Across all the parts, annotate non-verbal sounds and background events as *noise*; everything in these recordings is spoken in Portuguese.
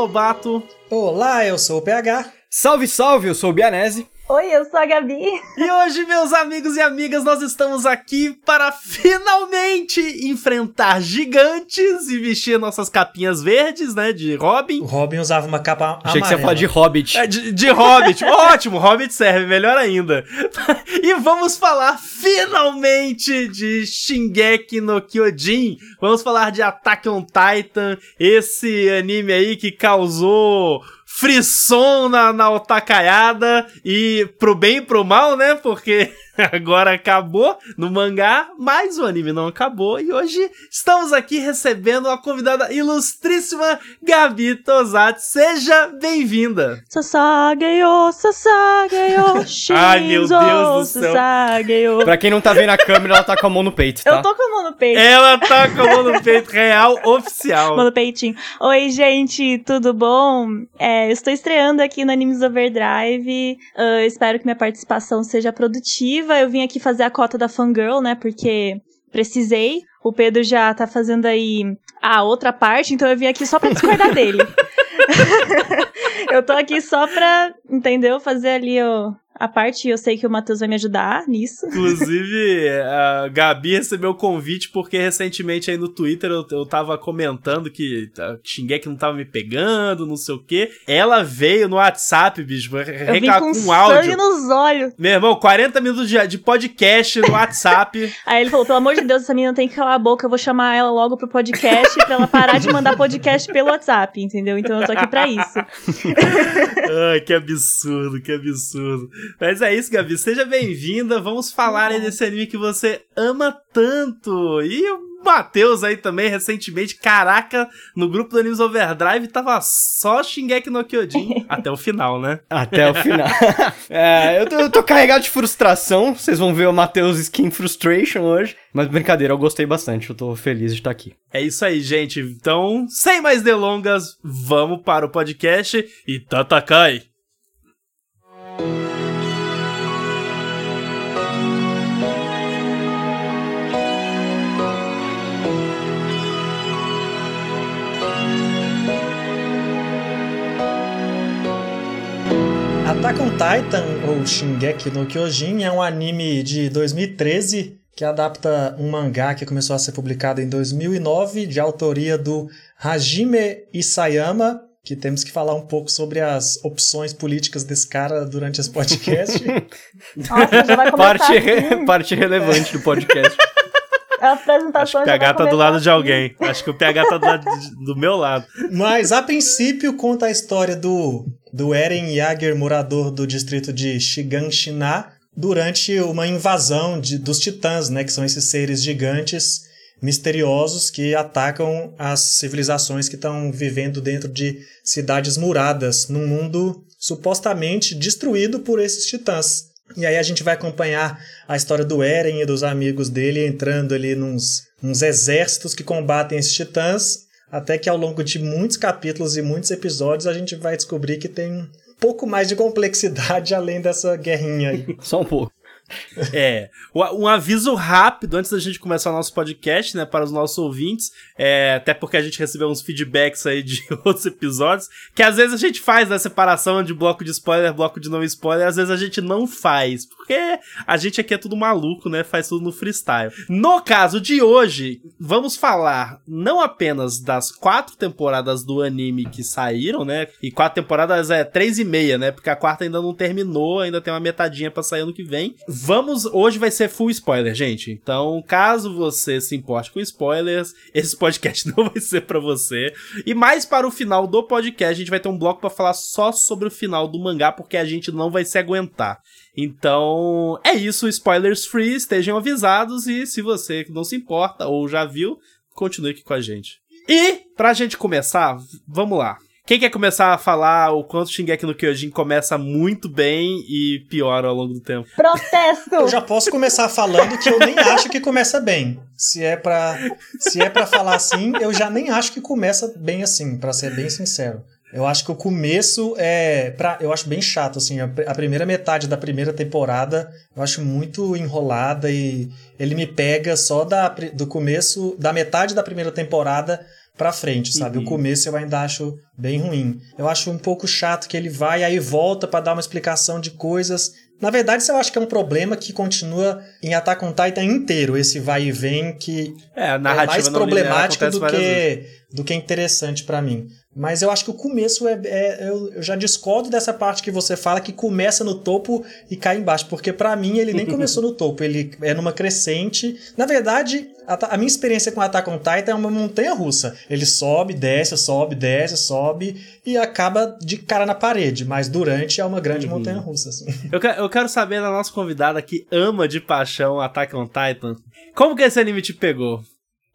Lobato. Olá, eu sou o PH. Salve, salve, eu sou o Bianese. Oi, eu sou a Gabi. E hoje, meus amigos e amigas, nós estamos aqui para finalmente enfrentar gigantes e vestir nossas capinhas verdes, né, de Robin. O Robin usava uma capa Achei amarela. que você ia falar de Hobbit. É, de, de Hobbit. *laughs* Ótimo, Hobbit serve, melhor ainda. *laughs* e vamos falar finalmente de Shingeki no Kyojin. Vamos falar de Attack on Titan, esse anime aí que causou frisson na, na otacaiada e pro bem e pro mal, né? Porque *laughs* agora acabou no mangá, mas o anime não acabou e hoje estamos aqui recebendo a convidada ilustríssima Gabi Tosati. Seja bem-vinda! Sasageyo, Sasageyo, *laughs* Ai, meu Deus do céu. Sasageyo. Pra quem não tá vendo a câmera, ela tá com a mão no peito, tá? Eu tô com a mão no peito. Ela tá com a mão no peito real oficial. Mão no peitinho. Oi, gente, tudo bom? É, eu estou estreando aqui no Animes Overdrive. Ah, espero que minha participação seja produtiva. Eu vim aqui fazer a cota da Fangirl, né? Porque precisei. O Pedro já tá fazendo aí a outra parte, então eu vim aqui só pra discordar *laughs* dele. *laughs* eu tô aqui só pra, entendeu? Fazer ali o, a parte. Eu sei que o Matheus vai me ajudar nisso. Inclusive, *laughs* a Gabi recebeu o convite porque recentemente aí no Twitter eu, eu tava comentando que a Shingeki não tava me pegando, não sei o quê. Ela veio no WhatsApp, bicho, Eu vim reca- com com sangue áudio. nos olhos. Meu irmão, 40 minutos de, de podcast no WhatsApp. *laughs* Aí ele falou: pelo amor de Deus, essa menina tem que calar a boca, eu vou chamar ela logo pro podcast pra ela parar de mandar podcast pelo WhatsApp, entendeu? Então eu tô aqui pra isso. *laughs* Ai, que absurdo, que absurdo. Mas é isso, Gabi. Seja bem-vinda. Vamos falar aí desse anime que você ama tanto. E o Matheus aí também, recentemente, caraca, no grupo do Animes Overdrive tava só Shingeki no Kyojin. *laughs* até o final, né? Até o final. *laughs* É, eu, tô, eu tô carregado de frustração. Vocês vão ver o Matheus Skin Frustration hoje. Mas brincadeira, eu gostei bastante. Eu tô feliz de estar aqui. É isso aí, gente. Então, sem mais delongas, vamos para o podcast e Tatakai. Attack on Titan, ou Shingeki no Kyojin, é um anime de 2013 que adapta um mangá que começou a ser publicado em 2009, de autoria do Hajime Isayama, que temos que falar um pouco sobre as opções políticas desse cara durante esse podcast. *laughs* Nossa, já vai Parte, assim. parte relevante do podcast. *laughs* A Acho apresentação que o PH tá do lado de alguém. Acho que o PH tá do, lado de- do meu lado. Mas, a princípio, conta a história do, do Eren Jaeger, morador do distrito de Shiganshina, durante uma invasão de, dos titãs, né, que são esses seres gigantes misteriosos que atacam as civilizações que estão vivendo dentro de cidades muradas, num mundo supostamente destruído por esses titãs. E aí a gente vai acompanhar a história do Eren e dos amigos dele entrando ali nos, nos exércitos que combatem esses titãs, até que ao longo de muitos capítulos e muitos episódios a gente vai descobrir que tem um pouco mais de complexidade *laughs* além dessa guerrinha aí. Só um pouco. *laughs* É, um aviso rápido antes da gente começar o nosso podcast, né, para os nossos ouvintes, é, até porque a gente recebeu uns feedbacks aí de *laughs* outros episódios, que às vezes a gente faz né, separação de bloco de spoiler, bloco de não spoiler, às vezes a gente não faz, porque a gente aqui é tudo maluco, né, faz tudo no freestyle. No caso de hoje, vamos falar não apenas das quatro temporadas do anime que saíram, né, e quatro temporadas é três e meia, né, porque a quarta ainda não terminou, ainda tem uma metadinha pra sair ano que vem. Vamos, hoje vai ser full spoiler, gente. Então, caso você se importe com spoilers, *laughs* esse podcast não vai ser pra você. E mais para o final do podcast, a gente vai ter um bloco pra falar só sobre o final do mangá, porque a gente não vai se aguentar. Então, é isso, spoilers free, estejam avisados e se você não se importa ou já viu, continue aqui com a gente. E, pra gente começar, vamos lá. Quem quer começar a falar o quanto Shingeki no Kyojin começa muito bem e piora ao longo do tempo? Protesto! Eu já posso começar falando que eu nem acho que começa bem. Se é pra, se é pra falar assim, eu já nem acho que começa bem assim, pra ser bem sincero. Eu acho que o começo é. Pra, eu acho bem chato, assim. A, a primeira metade da primeira temporada eu acho muito enrolada e ele me pega só da, do começo, da metade da primeira temporada pra frente, sabe? Uhum. O começo eu ainda acho bem ruim. Eu acho um pouco chato que ele vai aí volta para dar uma explicação de coisas na verdade, isso eu acho que é um problema que continua em Attack on Titan inteiro, esse vai e vem que é, é mais problemático do que, do que interessante para mim. Mas eu acho que o começo é. é eu, eu, já discordo dessa parte que você fala que começa no topo e cai embaixo. Porque para mim ele nem começou no topo, ele é numa crescente. Na verdade, a, a, minha experiência com Attack on Titan é uma montanha russa. Ele sobe, desce, sobe, desce, sobe e acaba de cara na parede. Mas durante é uma grande uhum. montanha russa. Assim. Eu, eu quero saber da nossa convidada que ama de paixão Attack on Titan. Como que esse anime te pegou?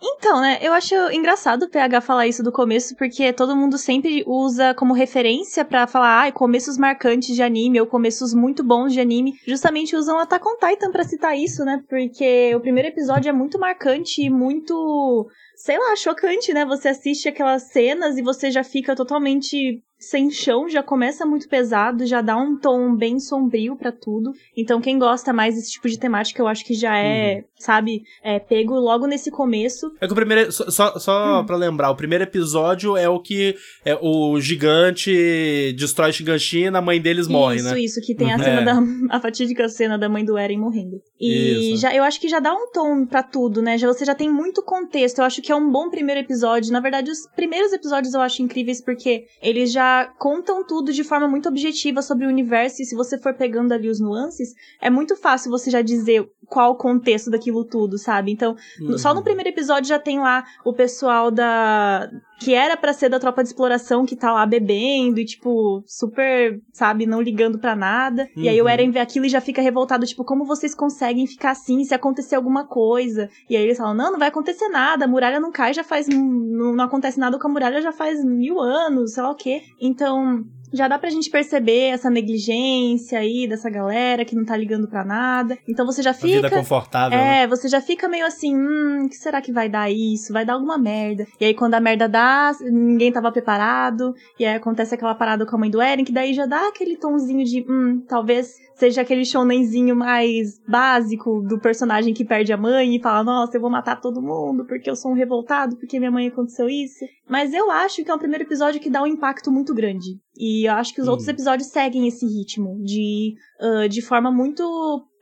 Então, né, eu acho engraçado o PH falar isso do começo, porque todo mundo sempre usa como referência para falar, ah, começos marcantes de anime, ou começos muito bons de anime. Justamente usam Attack on Titan pra citar isso, né, porque o primeiro episódio é muito marcante e muito sei lá, chocante, né? Você assiste aquelas cenas e você já fica totalmente sem chão, já começa muito pesado, já dá um tom bem sombrio para tudo. Então, quem gosta mais desse tipo de temática, eu acho que já é, uhum. sabe, é, pego logo nesse começo. É que o primeiro. Só, só hum. pra lembrar, o primeiro episódio é o que é, o gigante destrói Shiganshina, a mãe deles morre, isso, né? Isso, isso, que tem a cena é. da. a fatídica cena da mãe do Eren morrendo. E isso. já, eu acho que já dá um tom para tudo, né? Já, você já tem muito contexto. Eu acho que é um bom primeiro episódio. Na verdade, os primeiros episódios eu acho incríveis porque eles já contam tudo de forma muito objetiva sobre o universo, e se você for pegando ali os nuances, é muito fácil você já dizer qual o contexto daquilo tudo, sabe? Então, uhum. só no primeiro episódio já tem lá o pessoal da. Que era para ser da tropa de exploração que tá lá bebendo e, tipo, super, sabe, não ligando para nada. Uhum. E aí o uhum. Eren vê aquilo e já fica revoltado, tipo, como vocês conseguem ficar assim se acontecer alguma coisa? E aí eles falam, não, não vai acontecer nada, a muralha não cai já faz. Não, não acontece nada com a muralha já faz mil anos, sei lá o quê. Então, já dá pra gente perceber essa negligência aí dessa galera que não tá ligando pra nada. Então você já fica. Vida confortável. É, né? você já fica meio assim, hum, que será que vai dar isso? Vai dar alguma merda. E aí quando a merda dá, ninguém tava preparado. E aí acontece aquela parada com a mãe do Eren, que daí já dá aquele tonzinho de, hum, talvez seja aquele shonenzinho mais básico do personagem que perde a mãe e fala, nossa, eu vou matar todo mundo porque eu sou um revoltado, porque minha mãe aconteceu isso. Mas eu acho que é um primeiro episódio que dá um impacto muito grande. E eu acho que os outros episódios seguem esse ritmo de, uh, de forma muito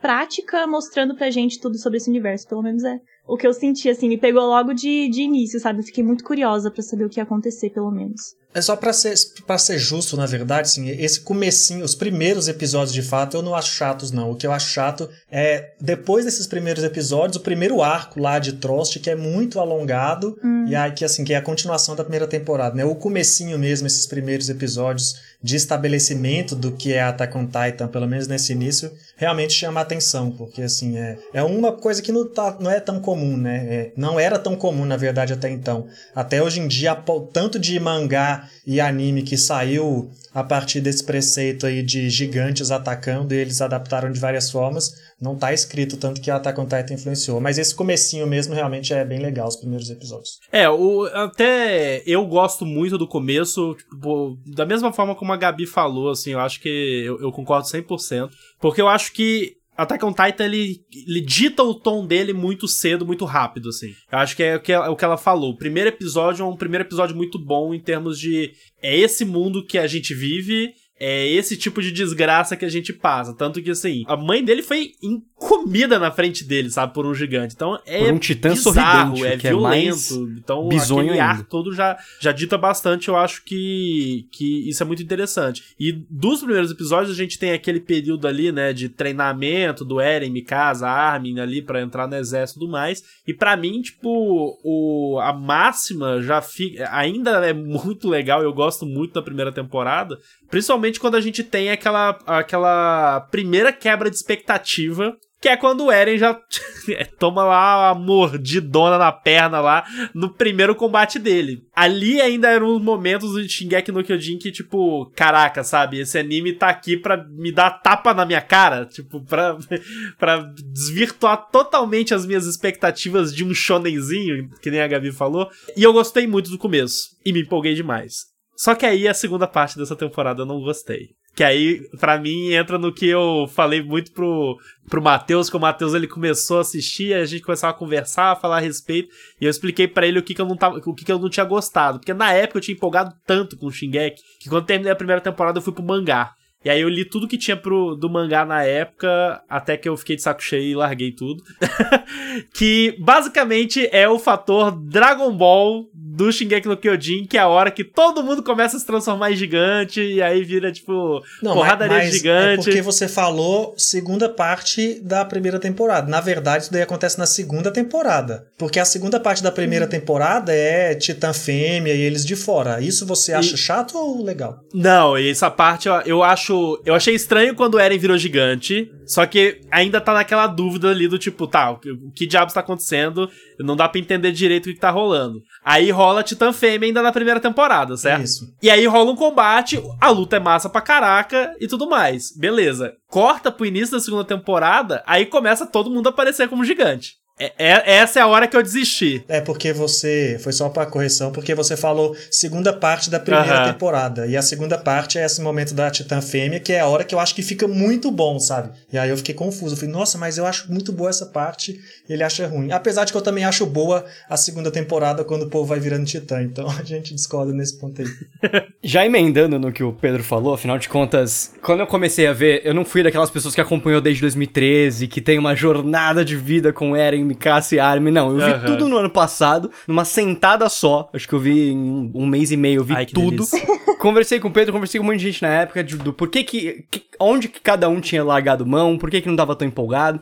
prática, mostrando pra gente tudo sobre esse universo. Pelo menos é o que eu senti, assim, me pegou logo de, de início, sabe? Eu fiquei muito curiosa para saber o que ia acontecer, pelo menos. É só para ser para ser justo, na verdade, assim, esse comecinho, os primeiros episódios de fato, eu não acho chatos não. O que eu acho chato é depois desses primeiros episódios, o primeiro arco lá de Trost, que é muito alongado hum. e aí que assim, que é a continuação da primeira temporada, né? O comecinho mesmo, esses primeiros episódios de estabelecimento do que é Attack on Titan, pelo menos nesse início, realmente chama atenção, porque assim, é, é uma coisa que não, tá, não é tão comum, né? É, não era tão comum, na verdade, até então. Até hoje em dia, tanto de mangá e anime que saiu a partir desse preceito aí de gigantes atacando e eles adaptaram de várias formas, não tá escrito tanto que Attack on Titan influenciou, mas esse comecinho mesmo realmente é bem legal, os primeiros episódios. É, o, até eu gosto muito do começo, tipo, da mesma forma como a Gabi falou, assim, eu acho que eu, eu concordo 100%, porque eu acho que Attack on Titan, ele, ele dita o tom dele muito cedo, muito rápido, assim. Eu acho que é o que, é o que ela falou. O primeiro episódio é um primeiro episódio muito bom em termos de... É esse mundo que a gente vive é esse tipo de desgraça que a gente passa. Tanto que, assim, a mãe dele foi comida na frente dele, sabe, por um gigante. Então é por um titã bizarro, é, é violento. É então bizonho aquele ar todo já, já dita bastante. Eu acho que, que isso é muito interessante. E dos primeiros episódios a gente tem aquele período ali, né, de treinamento do Eren, Mikasa, Armin ali para entrar no exército e tudo mais. E para mim, tipo, o, a máxima já fica, ainda é muito legal. Eu gosto muito da primeira temporada, principalmente quando a gente tem aquela, aquela primeira quebra de expectativa que é quando o Eren já *laughs* toma lá a mordidona na perna lá no primeiro combate dele. Ali ainda eram os momentos do Shingeki no Kyojin que, tipo, caraca, sabe? Esse anime tá aqui pra me dar tapa na minha cara, tipo, pra, *laughs* pra desvirtuar totalmente as minhas expectativas de um shonenzinho, que nem a Gabi falou. E eu gostei muito do começo. E me empolguei demais. Só que aí a segunda parte dessa temporada eu não gostei. Que aí, para mim, entra no que eu falei muito pro, pro Matheus, que o Matheus ele começou a assistir, a gente começava a conversar, a falar a respeito, e eu expliquei para ele o que, que eu não tava, o que, que eu não tinha gostado. Porque na época eu tinha empolgado tanto com o Shingeki, que quando terminei a primeira temporada eu fui pro mangá. E aí eu li tudo que tinha pro, do mangá na época, até que eu fiquei de saco cheio e larguei tudo. *laughs* que basicamente é o fator Dragon Ball do Shingeki no Kyojin, que é a hora que todo mundo começa a se transformar em gigante, e aí vira, tipo, Não, porradaria mas, de gigante. É porque você falou segunda parte da primeira temporada. Na verdade, isso daí acontece na segunda temporada. Porque a segunda parte da primeira temporada é Titã Fêmea e eles de fora. Isso você acha E- chato ou legal? Não, e essa parte eu, eu acho. Eu achei estranho quando o Eren virou gigante. Só que ainda tá naquela dúvida ali do tipo, tá, o que, o que diabos tá acontecendo? Não dá pra entender direito o que tá rolando. Aí rola Titã Fêmea ainda na primeira temporada, certo? Isso. E aí rola um combate, a luta é massa pra caraca e tudo mais. Beleza. Corta pro início da segunda temporada, aí começa todo mundo a aparecer como gigante. É- é- essa é a hora que eu desisti. É porque você. Foi só pra correção, porque você falou segunda parte da primeira Aham. temporada. E a segunda parte é esse momento da Titã Fêmea, que é a hora que eu acho que fica muito bom, sabe? E aí eu fiquei confuso. Eu falei, nossa, mas eu acho muito boa essa parte. E ele acha ruim. Apesar de que eu também acho boa a segunda temporada quando o povo vai virando Titã. Então *laughs* a gente discorda nesse ponto aí. *laughs* Já emendando no que o Pedro falou, afinal de contas, quando eu comecei a ver, eu não fui daquelas pessoas que acompanhou desde 2013, que tem uma jornada de vida com Eren, Mikasa e Armin. Não, eu vi Aham. tudo no ano passado, numa sentada só. Acho que eu vi em um, um mês e meio, eu vi Ai, tudo. *laughs* conversei com o Pedro, conversei com um monte de gente na época de- do porquê que, que. Onde que cada um tinha largado mão, por que que não tava tão empolgado.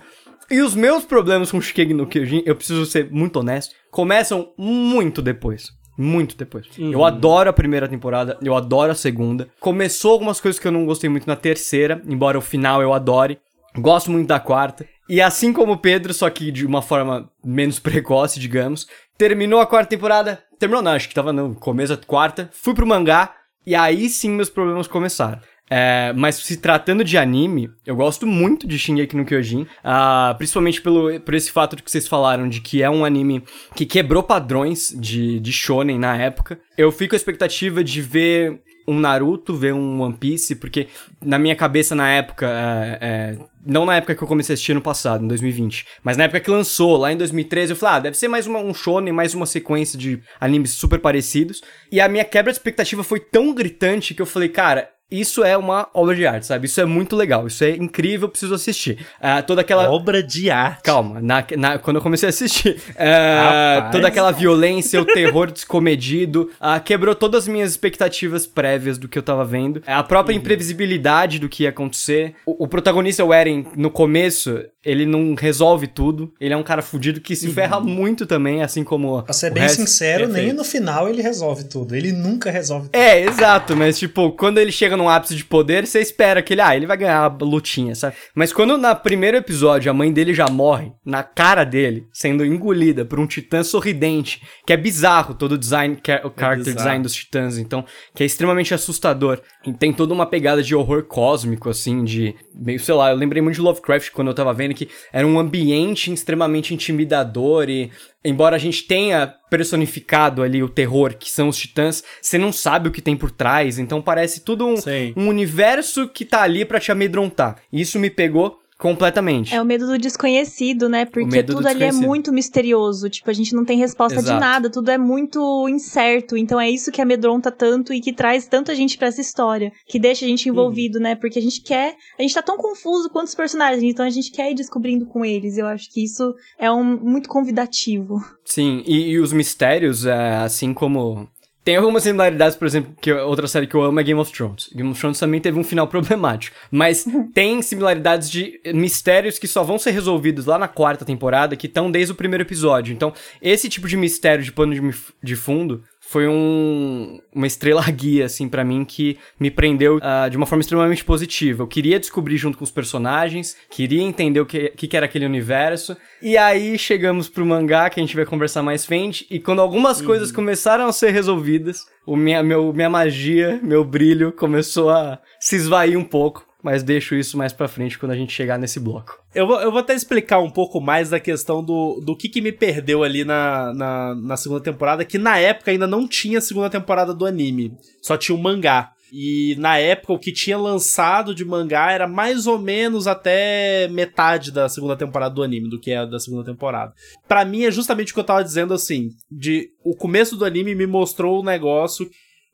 E os meus problemas com Shikegi no Kyojin, eu preciso ser muito honesto, começam muito depois. Muito depois. Eu adoro a primeira temporada, eu adoro a segunda. Começou algumas coisas que eu não gostei muito na terceira, embora o final eu adore. Gosto muito da quarta. E assim como o Pedro, só que de uma forma menos *laughs* precoce, digamos, terminou a quarta temporada. Terminou não, acho que tava no começo da quarta. Fui pro mangá, e aí sim meus problemas começaram. É, mas se tratando de anime, eu gosto muito de Shingeki no Kyojin, ah, principalmente pelo, por esse fato que vocês falaram de que é um anime que quebrou padrões de, de shonen na época. Eu fico com a expectativa de ver um Naruto, ver um One Piece, porque na minha cabeça na época, é, é, não na época que eu comecei a assistir no passado, em 2020, mas na época que lançou, lá em 2013, eu falei, ah, deve ser mais uma, um shonen, mais uma sequência de animes super parecidos. E a minha quebra de expectativa foi tão gritante que eu falei, cara, isso é uma obra de arte, sabe? Isso é muito legal, isso é incrível, preciso assistir. Ah, toda aquela. Obra de arte. Calma, na, na- quando eu comecei a assistir, é, *laughs* Rapaz. toda aquela violência, o terror *laughs* descomedido, ah, quebrou todas as minhas expectativas prévias do que eu tava vendo. A própria imprevisibilidade do que ia acontecer. O, o protagonista, o Eren, no começo, ele não resolve tudo. Ele é um cara fudido que se ferra muito também, assim como. Pra ser bem sincero, nem Perfeito. no final ele resolve tudo. Ele nunca resolve tudo. É, exato, mas tipo, quando ele chega num ápice de poder, você espera que ele, ah, ele vai ganhar a lutinha, sabe? Mas quando na primeiro episódio a mãe dele já morre, na cara dele, sendo engolida por um titã sorridente, que é bizarro todo o design, é o character bizarro. design dos titãs, então, que é extremamente assustador. E tem toda uma pegada de horror cósmico, assim, de meio, sei lá, eu lembrei muito de Lovecraft quando eu tava vendo que era um ambiente extremamente intimidador e embora a gente tenha personificado ali o terror, que são os titãs, você não sabe o que tem por trás, então parece tudo um, um universo que tá ali pra te amedrontar. E isso me pegou completamente. É o medo do desconhecido, né? Porque tudo ali é muito misterioso. Tipo, a gente não tem resposta Exato. de nada, tudo é muito incerto. Então é isso que amedronta tanto e que traz tanta gente pra essa história. Que deixa a gente envolvido, né? Porque a gente quer. A gente tá tão confuso quanto os personagens, então a gente quer ir descobrindo com eles. Eu acho que isso é um muito convidativo. Sim, e, e os mistérios, é, assim como. Tem algumas similaridades, por exemplo, que outra série que eu amo é Game of Thrones. Game of Thrones também teve um final *laughs* problemático. Mas *laughs* tem similaridades de mistérios que só vão ser resolvidos lá na quarta temporada, que estão desde o primeiro episódio. Então, esse tipo de mistério de pano de, de fundo foi um, uma estrela guia, assim, pra mim, que me prendeu ah, de uma forma extremamente positiva. Eu queria descobrir junto com os personagens, queria entender o que, que, que era aquele universo. E aí chegamos pro mangá, que a gente vai conversar mais frente, e quando algumas coisas começaram a ser resolvidas, o minha, meu, minha magia, meu brilho começou a se esvair um pouco. Mas deixo isso mais pra frente quando a gente chegar nesse bloco. Eu vou, eu vou até explicar um pouco mais da questão do, do que, que me perdeu ali na, na, na segunda temporada, que na época ainda não tinha segunda temporada do anime, só tinha o mangá. E na época, o que tinha lançado de mangá era mais ou menos até metade da segunda temporada do anime, do que é da segunda temporada. Para mim é justamente o que eu tava dizendo assim, de o começo do anime me mostrou um negócio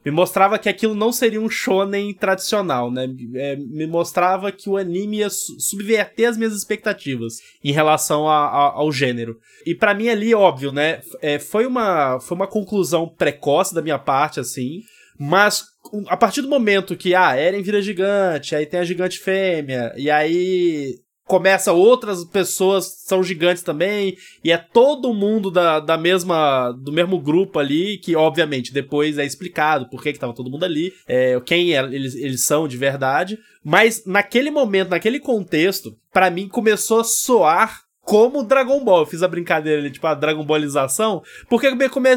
me mostrava que aquilo não seria um shonen tradicional, né? É, me mostrava que o anime ia subverter as minhas expectativas em relação a, a, ao gênero. E para mim ali, óbvio, né? É, foi, uma, foi uma conclusão precoce da minha parte, assim. Mas a partir do momento que, ah, Eren vira gigante, aí tem a gigante fêmea, e aí começa outras pessoas são gigantes também e é todo mundo da, da mesma do mesmo grupo ali que obviamente depois é explicado por que que tava todo mundo ali é, quem é, eles, eles são de verdade mas naquele momento naquele contexto para mim começou a soar como Dragon Ball. Eu fiz a brincadeira ali, tipo, a Dragon Ballização, porque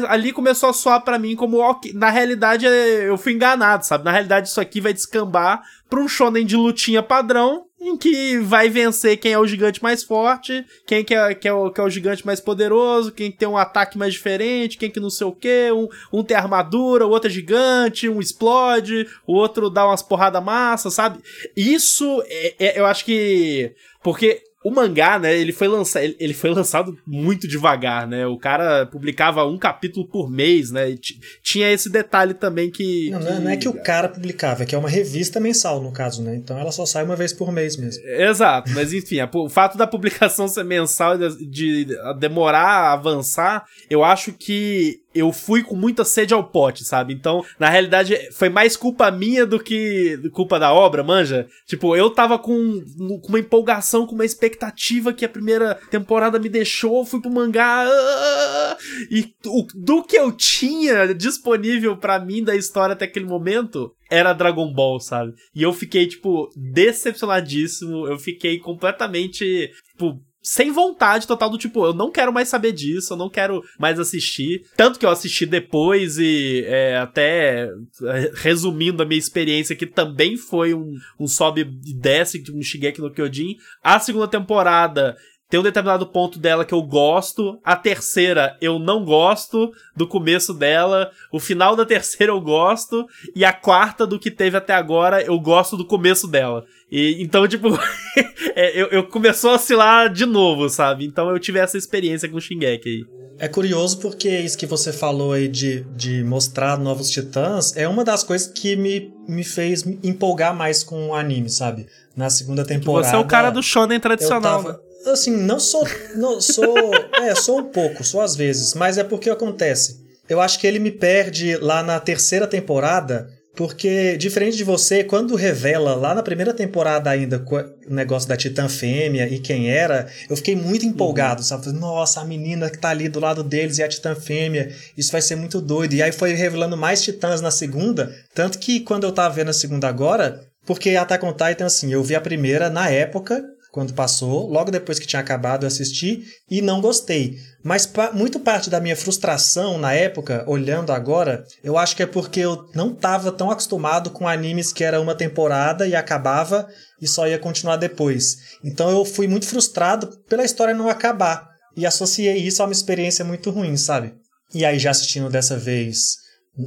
ali começou a soar para mim como, na realidade, eu fui enganado, sabe? Na realidade, isso aqui vai descambar pra um shonen de lutinha padrão, em que vai vencer quem é o gigante mais forte, quem que é, que é, o, que é o gigante mais poderoso, quem tem um ataque mais diferente, quem que não sei o que, um, um tem armadura, o outro é gigante, um explode, o outro dá umas porrada massa, sabe? Isso, é, é, eu acho que... Porque o mangá, né, ele foi, lança ele foi lançado muito devagar, né? O cara publicava um capítulo por mês, né? Tinha esse detalhe também que não, que... não, é que o cara publicava, é que é uma revista mensal, no caso, né? Então ela só sai uma vez por mês mesmo. Exato, mas enfim, o fato da publicação ser mensal e de demorar a avançar, eu acho que eu fui com muita sede ao pote, sabe? Então, na realidade, foi mais culpa minha do que culpa da obra, manja? Tipo, eu tava com, com uma empolgação, com uma expectativa que a primeira temporada me deixou, fui pro mangá. Uh, e do que eu tinha disponível para mim da história até aquele momento, era Dragon Ball, sabe? E eu fiquei, tipo, decepcionadíssimo. Eu fiquei completamente, tipo, sem vontade total do tipo, eu não quero mais saber disso, eu não quero mais assistir. Tanto que eu assisti depois e é, até é, resumindo a minha experiência, que também foi um, um sobe e desce um Shigeki no Kyojin. A segunda temporada tem um determinado ponto dela que eu gosto, a terceira eu não gosto do começo dela, o final da terceira eu gosto, e a quarta do que teve até agora eu gosto do começo dela. E então, tipo, *laughs* é, eu, eu começou a oscilar de novo, sabe? Então eu tive essa experiência com o Shingeki aí. É curioso porque isso que você falou aí de, de mostrar novos titãs é uma das coisas que me, me fez empolgar mais com o anime, sabe? Na segunda temporada. Você é o cara do shonen tradicional, tava, né? Assim, não sou. Não, sou. é, sou um pouco, só às vezes. Mas é porque acontece. Eu acho que ele me perde lá na terceira temporada. Porque, diferente de você, quando revela lá na primeira temporada ainda o negócio da Titã Fêmea e quem era, eu fiquei muito empolgado, uhum. sabe? Nossa, a menina que tá ali do lado deles e a Titã Fêmea, isso vai ser muito doido. E aí foi revelando mais titãs na segunda, tanto que quando eu tava vendo a segunda agora, porque Attack on Titan, assim, eu vi a primeira na época, quando passou, logo depois que tinha acabado eu assisti e não gostei. Mas pa muito parte da minha frustração na época, olhando agora, eu acho que é porque eu não estava tão acostumado com animes que era uma temporada e acabava e só ia continuar depois. Então eu fui muito frustrado pela história não acabar e associei isso a uma experiência muito ruim, sabe? E aí já assistindo dessa vez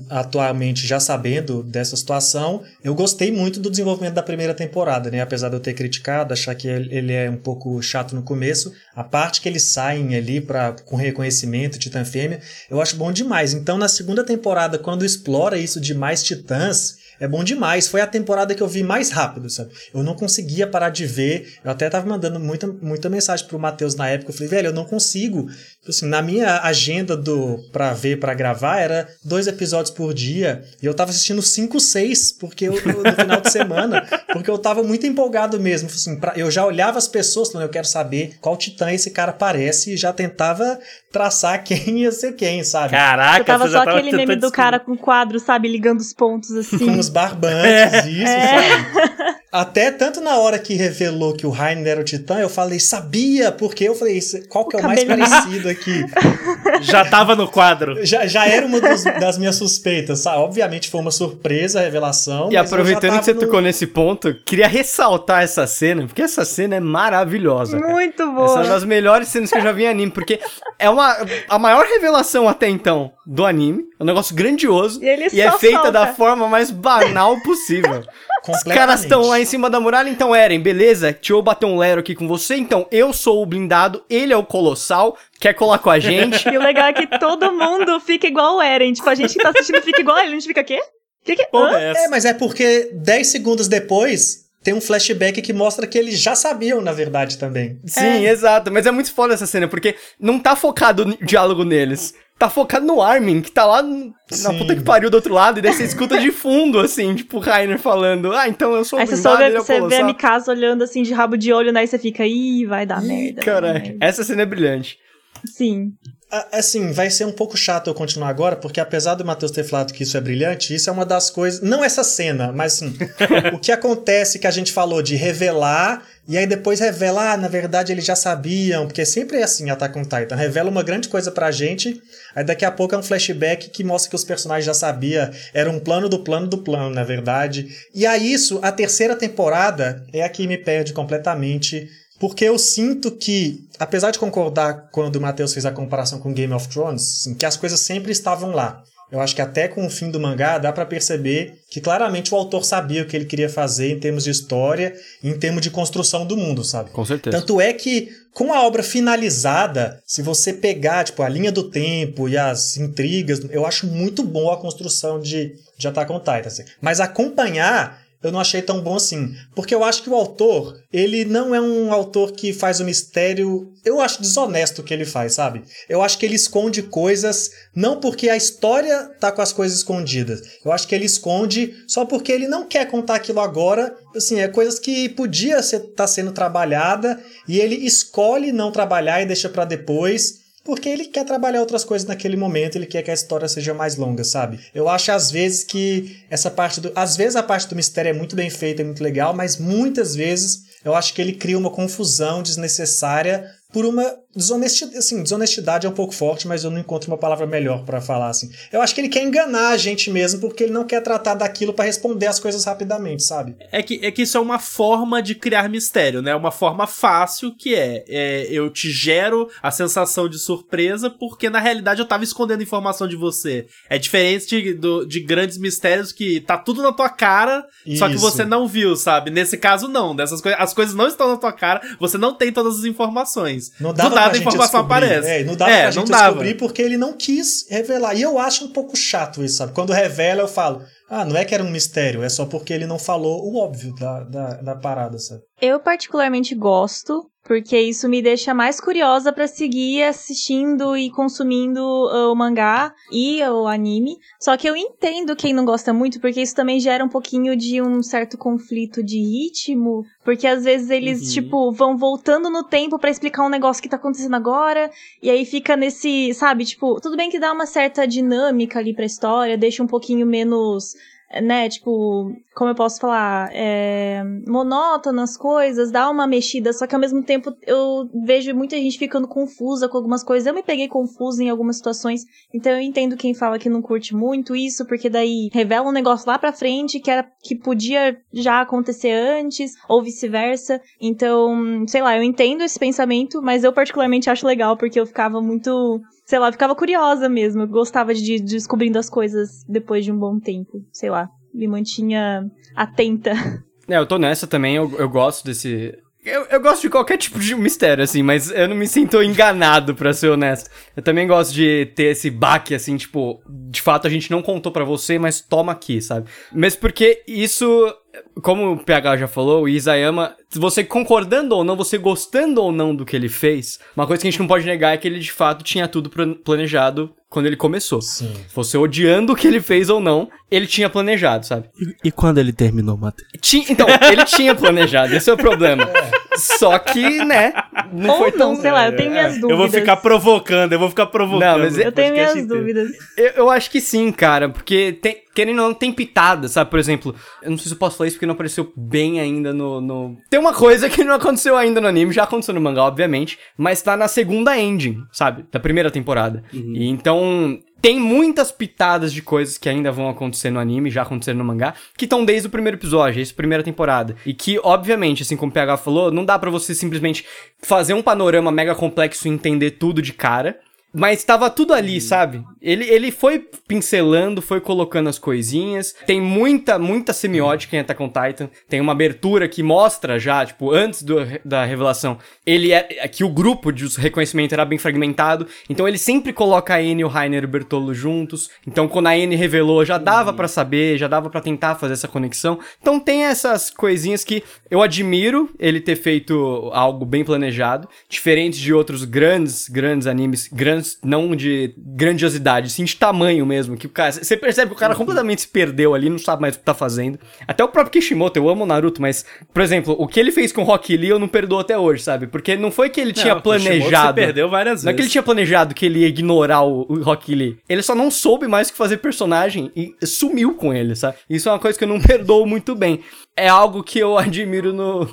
atualmente já sabendo dessa situação, eu gostei muito do desenvolvimento da primeira temporada, né? Apesar de eu ter criticado, achar que ele é um pouco chato no começo, a parte que eles saem ali para com reconhecimento Titã Fêmea, eu acho bom demais. Então, na segunda temporada, quando explora isso de mais titãs, é bom demais. Foi a temporada que eu vi mais rápido, sabe? Eu não conseguia parar de ver. Eu até tava mandando muita, muita mensagem pro Matheus na época. Eu falei, velho, eu não consigo. Tipo assim, na minha agenda do pra ver, para gravar, era dois episódios por dia. E eu tava assistindo cinco, seis, porque eu, no final de semana, *laughs* porque eu tava muito empolgado mesmo. Tipo assim, pra, eu já olhava as pessoas, falando, eu quero saber qual titã esse cara parece, e já tentava traçar *laughs* quem ia ser quem, sabe? Caraca, eu tava só tava aquele meme do cara com quadro, sabe, ligando os pontos *laughs* assim. Com os barbantes, é. isso, é. sabe? Até tanto na hora que revelou que o Rainer era o Titã, eu falei, sabia, porque eu falei, qual que é o mais parecido aqui? *laughs* Já tava no quadro. Já, já era uma dos- das minhas suspeitas, sabe? Obviamente foi uma surpresa a revelação. E mas eu já aproveitando tava que você no- tocou nesse ponto, queria ressaltar essa cena, porque essa cena é maravilhosa. cara. Muito Essa é uma boa. das melhores cenas que eu já vi em anime, porque é uma a maior revelação até então do anime, é um negócio grandioso E ele e é feita solta. da forma mais banal possível. *laughs* Os caras estão lá em cima da muralha, então Eren, beleza? Tio bateu um lero aqui com você, então eu sou o blindado, ele é o colossal, quer colar com a gente. E o legal é que todo mundo fica igual o Eren. Tipo, a gente que tá assistindo fica igual ele. A gente fica quê? Que que... Hã? é? É, mas é porque 10 segundos depois tem um flashback que mostra que eles já sabiam, na verdade, também. Sim, exato. Mas é muito foda essa cena, porque não tá focado no diálogo neles. Tá focado no Armin, que tá lá na Sim. puta que pariu do outro lado, e daí você escuta de fundo, assim, tipo, o Rainer falando, ah, então eu sou o Aí você só vê, você vê a. Mikasa olhando assim de rabo de olho, né? E você fica, ih, vai dar Ih, merda. dar Caralho, merda." essa cena é brilhante. Sim. A- Assim, vai ser um pouco chato eu continuar agora, porque apesar do Matheus ter falado que isso é brilhante, isso é uma das coisas. Não essa cena, mas assim, *laughs* o que acontece que a gente falou de revelar, e aí depois revela, ah, na verdade eles já sabiam, porque sempre é assim Attack on Titan. Revela uma grande coisa pra gente, aí daqui a pouco é um flashback que mostra que os personagens já sabiam, era um plano do plano do plano, na verdade. E aí isso, a terceira temporada é a que me perde completamente. Porque eu sinto que, apesar de concordar quando o Matheus fez a comparação com Game of Thrones, assim, que as coisas sempre estavam lá. Eu acho que até com o fim do mangá dá pra perceber que claramente o autor sabia o que ele queria fazer em termos de história em termos de construção do mundo, sabe? Com certeza. Tanto é que, com a obra finalizada, se você pegar tipo, a linha do tempo e as intrigas, eu acho muito bom a construção de, de Attack on Titan. assim. Mas acompanhar, eu não achei tão bom assim. Porque eu acho que o autor, ele não é um autor que faz o mistério. Eu acho desonesto o que ele faz, sabe? Eu acho que ele esconde coisas, não porque a história tá com as coisas escondidas. Eu acho que ele esconde só porque ele não quer contar aquilo agora. Assim, é coisas que podia estar tá sendo trabalhada e ele escolhe não trabalhar e deixa pra depois. Porque ele quer trabalhar outras coisas naquele momento, ele quer que a história seja mais longa, sabe? Eu acho às vezes que essa parte do. Às vezes a parte do mistério é muito bem feita, é muito legal, mas muitas vezes eu acho que ele cria uma confusão desnecessária por uma desonestidade. Assim, desonestidade é um pouco forte, mas eu não encontro uma palavra melhor pra falar assim. Eu acho que ele quer enganar a gente mesmo, porque ele não quer tratar daquilo pra responder as coisas rapidamente, sabe? É que, é que isso é uma forma de criar mistério, né? Uma forma fácil que é, é, eu te gero a sensação de surpresa porque na realidade eu tava escondendo informação de você. É diferente de, do- de grandes mistérios que tá tudo na tua cara, só que Isso. você não viu, sabe? Nesse caso não, dessas coisas, as coisas não estão na tua cara, você não tem todas as informações. Não Do dava nada pra a gente informação descobrir. aparece. É, não dava É, pra gente não dava. descobrir porque ele não quis revelar. E eu acho um pouco chato isso, sabe? Quando revela, eu falo, ah, não é que era um mistério, é só porque ele não falou o óbvio da, da, da parada, sabe? Eu particularmente gosto, porque isso me deixa mais curiosa pra seguir assistindo e consumindo uh, o mangá e o anime. Só que eu entendo quem não gosta muito, porque isso também gera um pouquinho de um certo conflito de ritmo, porque às vezes eles, Uhum. tipo, vão voltando no tempo pra explicar um negócio que tá acontecendo agora, e aí fica nesse, sabe, tipo, tudo bem que dá uma certa dinâmica ali pra história, deixa um pouquinho menos né, tipo, como eu posso falar, é, monótono as coisas, dá uma mexida, só que ao mesmo tempo eu vejo muita gente ficando confusa com algumas coisas. Eu me peguei confusa em algumas situações, então eu entendo quem fala que não curte muito isso, porque daí revela um negócio lá pra frente que era que podia já acontecer antes, ou vice-versa. Então, sei lá, eu entendo esse pensamento, mas eu particularmente acho legal porque eu ficava muito sei lá, ficava curiosa mesmo. Gostava de, de descobrindo as coisas depois de um bom tempo. Sei lá, me mantinha atenta. *laughs* É, eu tô nessa também, eu, eu gosto desse. Eu, eu gosto de qualquer tipo de mistério, assim, mas eu não me sinto enganado, pra ser honesto. Eu também gosto de ter esse baque, assim, tipo, de fato a gente não contou pra você, mas toma aqui, sabe? Mesmo porque isso, como o PH já falou, o Isayama, você concordando ou não, você gostando ou não do que ele fez, uma coisa que a gente não pode negar é que ele de fato tinha tudo plan- planejado quando ele começou. Sim. Você odiando o que ele fez ou não, ele tinha planejado, sabe? E, e quando ele terminou, Matheus? Então, ele tinha planejado, esse é o problema. Só que, né, não Ou foi tão... não, sei lá, eu tenho minhas dúvidas. Eu vou ficar provocando, eu vou ficar provocando. Não, mas o Eu tenho minhas inteiro. dúvidas. Eu, eu acho que sim, cara, porque tem, querendo ou não, tem pitada, sabe? Por exemplo, eu não sei se eu posso falar isso porque não apareceu bem ainda no, no... Tem uma coisa que não aconteceu ainda no anime, já aconteceu no mangá, obviamente, mas tá na segunda ending, sabe? Da primeira temporada. E então, tem muitas pitadas de coisas que ainda vão acontecer no anime, já aconteceram no mangá, que estão desde o primeiro episódio, desde a primeira temporada. E que, obviamente, assim como o PH falou, não dá pra você simplesmente fazer um panorama mega complexo e entender tudo de cara. Mas tava tudo ali, sabe? Ele, ele foi pincelando, foi colocando as coisinhas. Tem muita, muita semiótica em Attack on Titan. Tem uma abertura que mostra já, tipo, antes do, da revelação, ele é, é que o grupo de reconhecimento era bem fragmentado. Então ele sempre coloca a Anne, o Rainer e o Bertolo juntos. Então quando a Anne revelou, já dava pra saber, já dava pra tentar fazer essa conexão. Então tem essas coisinhas que eu admiro ele ter feito algo bem planejado, diferente de outros grandes, grandes animes, grandes não de grandiosidade, sim de tamanho mesmo, que o cara, você percebe que o cara completamente se perdeu ali, não sabe mais o que tá fazendo. Até o próprio Kishimoto, eu amo o Naruto, mas, por exemplo, o que ele fez com o Rock Lee eu não perdoo até hoje, sabe? Porque não foi que ele tinha Não, o Kishimoto planejado. se perdeu várias Não é que ele vezes. tinha planejado que ele ia ignorar o, o Rock Lee. Ele só não soube mais o que fazer personagem e sumiu com ele, sabe? Isso é uma coisa que eu não *laughs* perdoo muito bem. É algo que eu *laughs* admiro no.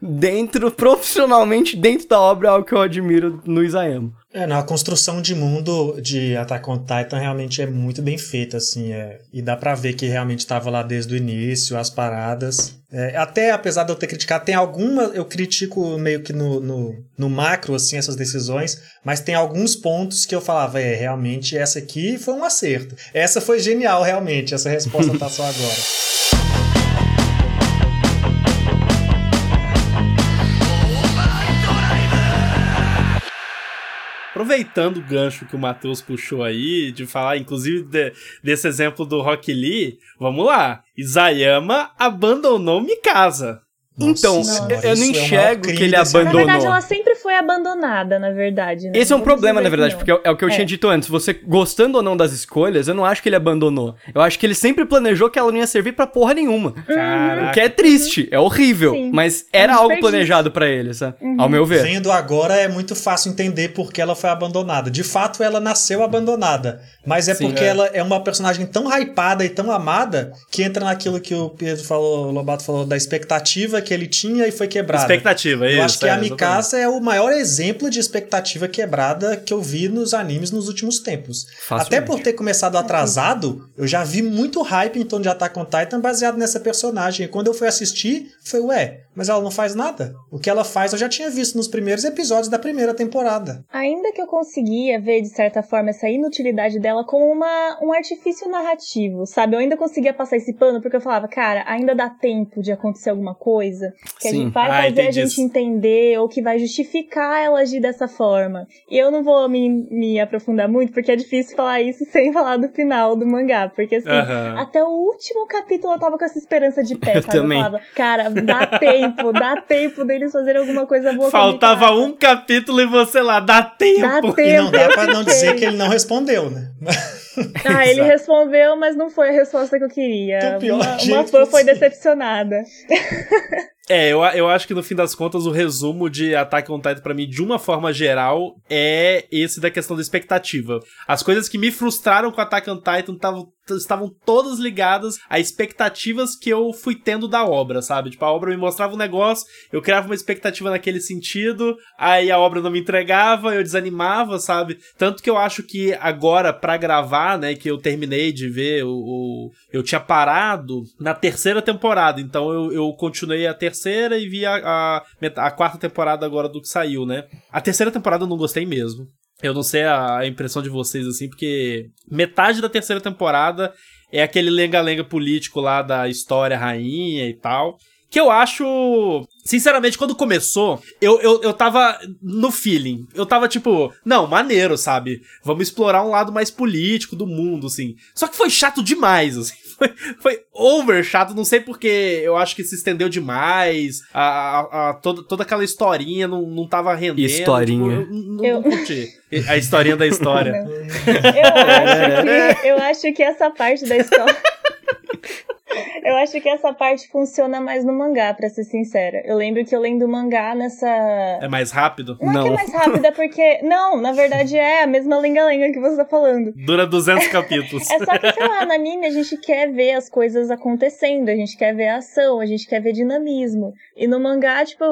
dentro, profissionalmente, dentro da obra, é algo que eu admiro no Isayama. É, não, a construção de mundo de Attack on Titan realmente é muito bem feita, assim, é, e dá pra ver que realmente estava lá desde o início, as paradas. É, até, apesar de eu ter criticado, tem alguma, eu critico meio que no, no, no macro, assim, essas decisões, mas tem alguns pontos que eu falava, é, realmente essa aqui foi um acerto. Essa foi genial, realmente, essa resposta tá só agora. *laughs* Aproveitando o gancho que o Matheus puxou aí, de falar, inclusive, de- desse exemplo do Rock Lee, vamos lá. Isayama abandonou Mikasa. Então, Nossa eu- eu não é enxergo crime que ele desse Na abandonou. verdade, ela sempre foi abandonada, na verdade. Né? Esse é um Vamos problema, na verdade, que porque é o- é o que eu É. tinha dito antes. Você gostando ou não das escolhas, eu não acho que ele abandonou. Eu acho que ele sempre planejou que ela não ia servir pra porra nenhuma. Caraca. O que é triste, é horrível. Sim. Mas É era algo planejado pra ele, sabe? Ao meu ver. Vendo agora é muito fácil entender por que ela foi abandonada. De fato, ela nasceu abandonada. Mas é Sim, porque é. ela é uma personagem tão hypada e tão amada que entra naquilo que o Pedro falou, o Lobato falou, da expectativa que ele tinha e foi quebrada. Expectativa, Eu isso. acho que é, a exatamente. Mikasa é o maior exemplo de expectativa quebrada que eu vi nos animes nos últimos tempos. Facilmente. Até por ter começado atrasado, eu já vi muito hype em torno de Attack on Titan baseado nessa personagem. E quando eu fui assistir, foi, ué, mas ela não faz nada? O que ela faz eu já tinha visto nos primeiros episódios da primeira temporada. Ainda que eu conseguia ver, de certa forma, essa inutilidade dela como uma, um artifício narrativo, sabe? Eu ainda conseguia passar esse pano porque eu falava, cara, ainda dá tempo de acontecer alguma coisa que a Sim. gente vai Ah, fazer a gente isso. entender ou que vai justificar ela agir dessa forma. E eu não vou me, me aprofundar muito porque é difícil falar isso *laughs* sem falar do final do mangá, porque assim, Aham. até o último capítulo eu tava com essa esperança de pé, Eu sabe? também. Eu falava, cara, dá *laughs* tempo, dá tempo deles fazerem alguma coisa boa Faltava um capítulo e você lá, dá tempo. Dá tempo. E não dá pra não dizer que ele não respondeu, né? Ah, ele respondeu, mas não foi a resposta que eu queria. Pior uma, uma fã foi decepcionada. *laughs* É, eu, eu acho que no fim das contas o resumo de Attack on Titan pra mim, de uma forma geral, é esse da questão da expectativa. As coisas que me frustraram com Attack on Titan tavam- estavam todas ligadas a expectativas que eu fui tendo da obra, sabe? Tipo, a obra me mostrava um negócio, eu criava uma expectativa naquele sentido, aí a obra não me entregava, eu desanimava, sabe? Tanto que eu acho que agora, pra gravar, né, que eu terminei de ver, o, o- eu tinha parado na terceira temporada, então eu, eu continuei a terceira e vi a, a, a quarta temporada agora do que saiu, né? A terceira temporada eu não gostei mesmo. Eu não sei a, impressão de vocês, assim, porque metade da terceira temporada é aquele lenga-lenga político lá da história rainha e tal. Que eu acho. Sinceramente, quando começou, eu, eu, eu tava no feeling. Eu tava tipo, não, maneiro, sabe? Vamos explorar um lado mais político do mundo, assim. Só que foi chato demais, *laughs* assim. Foi, foi over chato, não sei porque eu acho que se estendeu demais. A, a, a- toda, toda aquela historinha não, não tava rendendo. Historinha. Tipo, eu não, Eu- não curti. A historinha da história. *laughs* Eu acho que, eu acho que essa parte da história. *laughs* Eu acho que essa parte funciona mais no mangá, pra ser sincera. Eu lembro que eu lendo o mangá nessa. É mais rápido? Não, é que é Não. mais rápida, porque. Não, na verdade é a mesma lenga-lenga que você tá falando. Dura 200 capítulos. É só que, sei lá, no anime a gente quer ver as coisas acontecendo, a gente quer ver a ação, a gente quer ver dinamismo. E no mangá, tipo,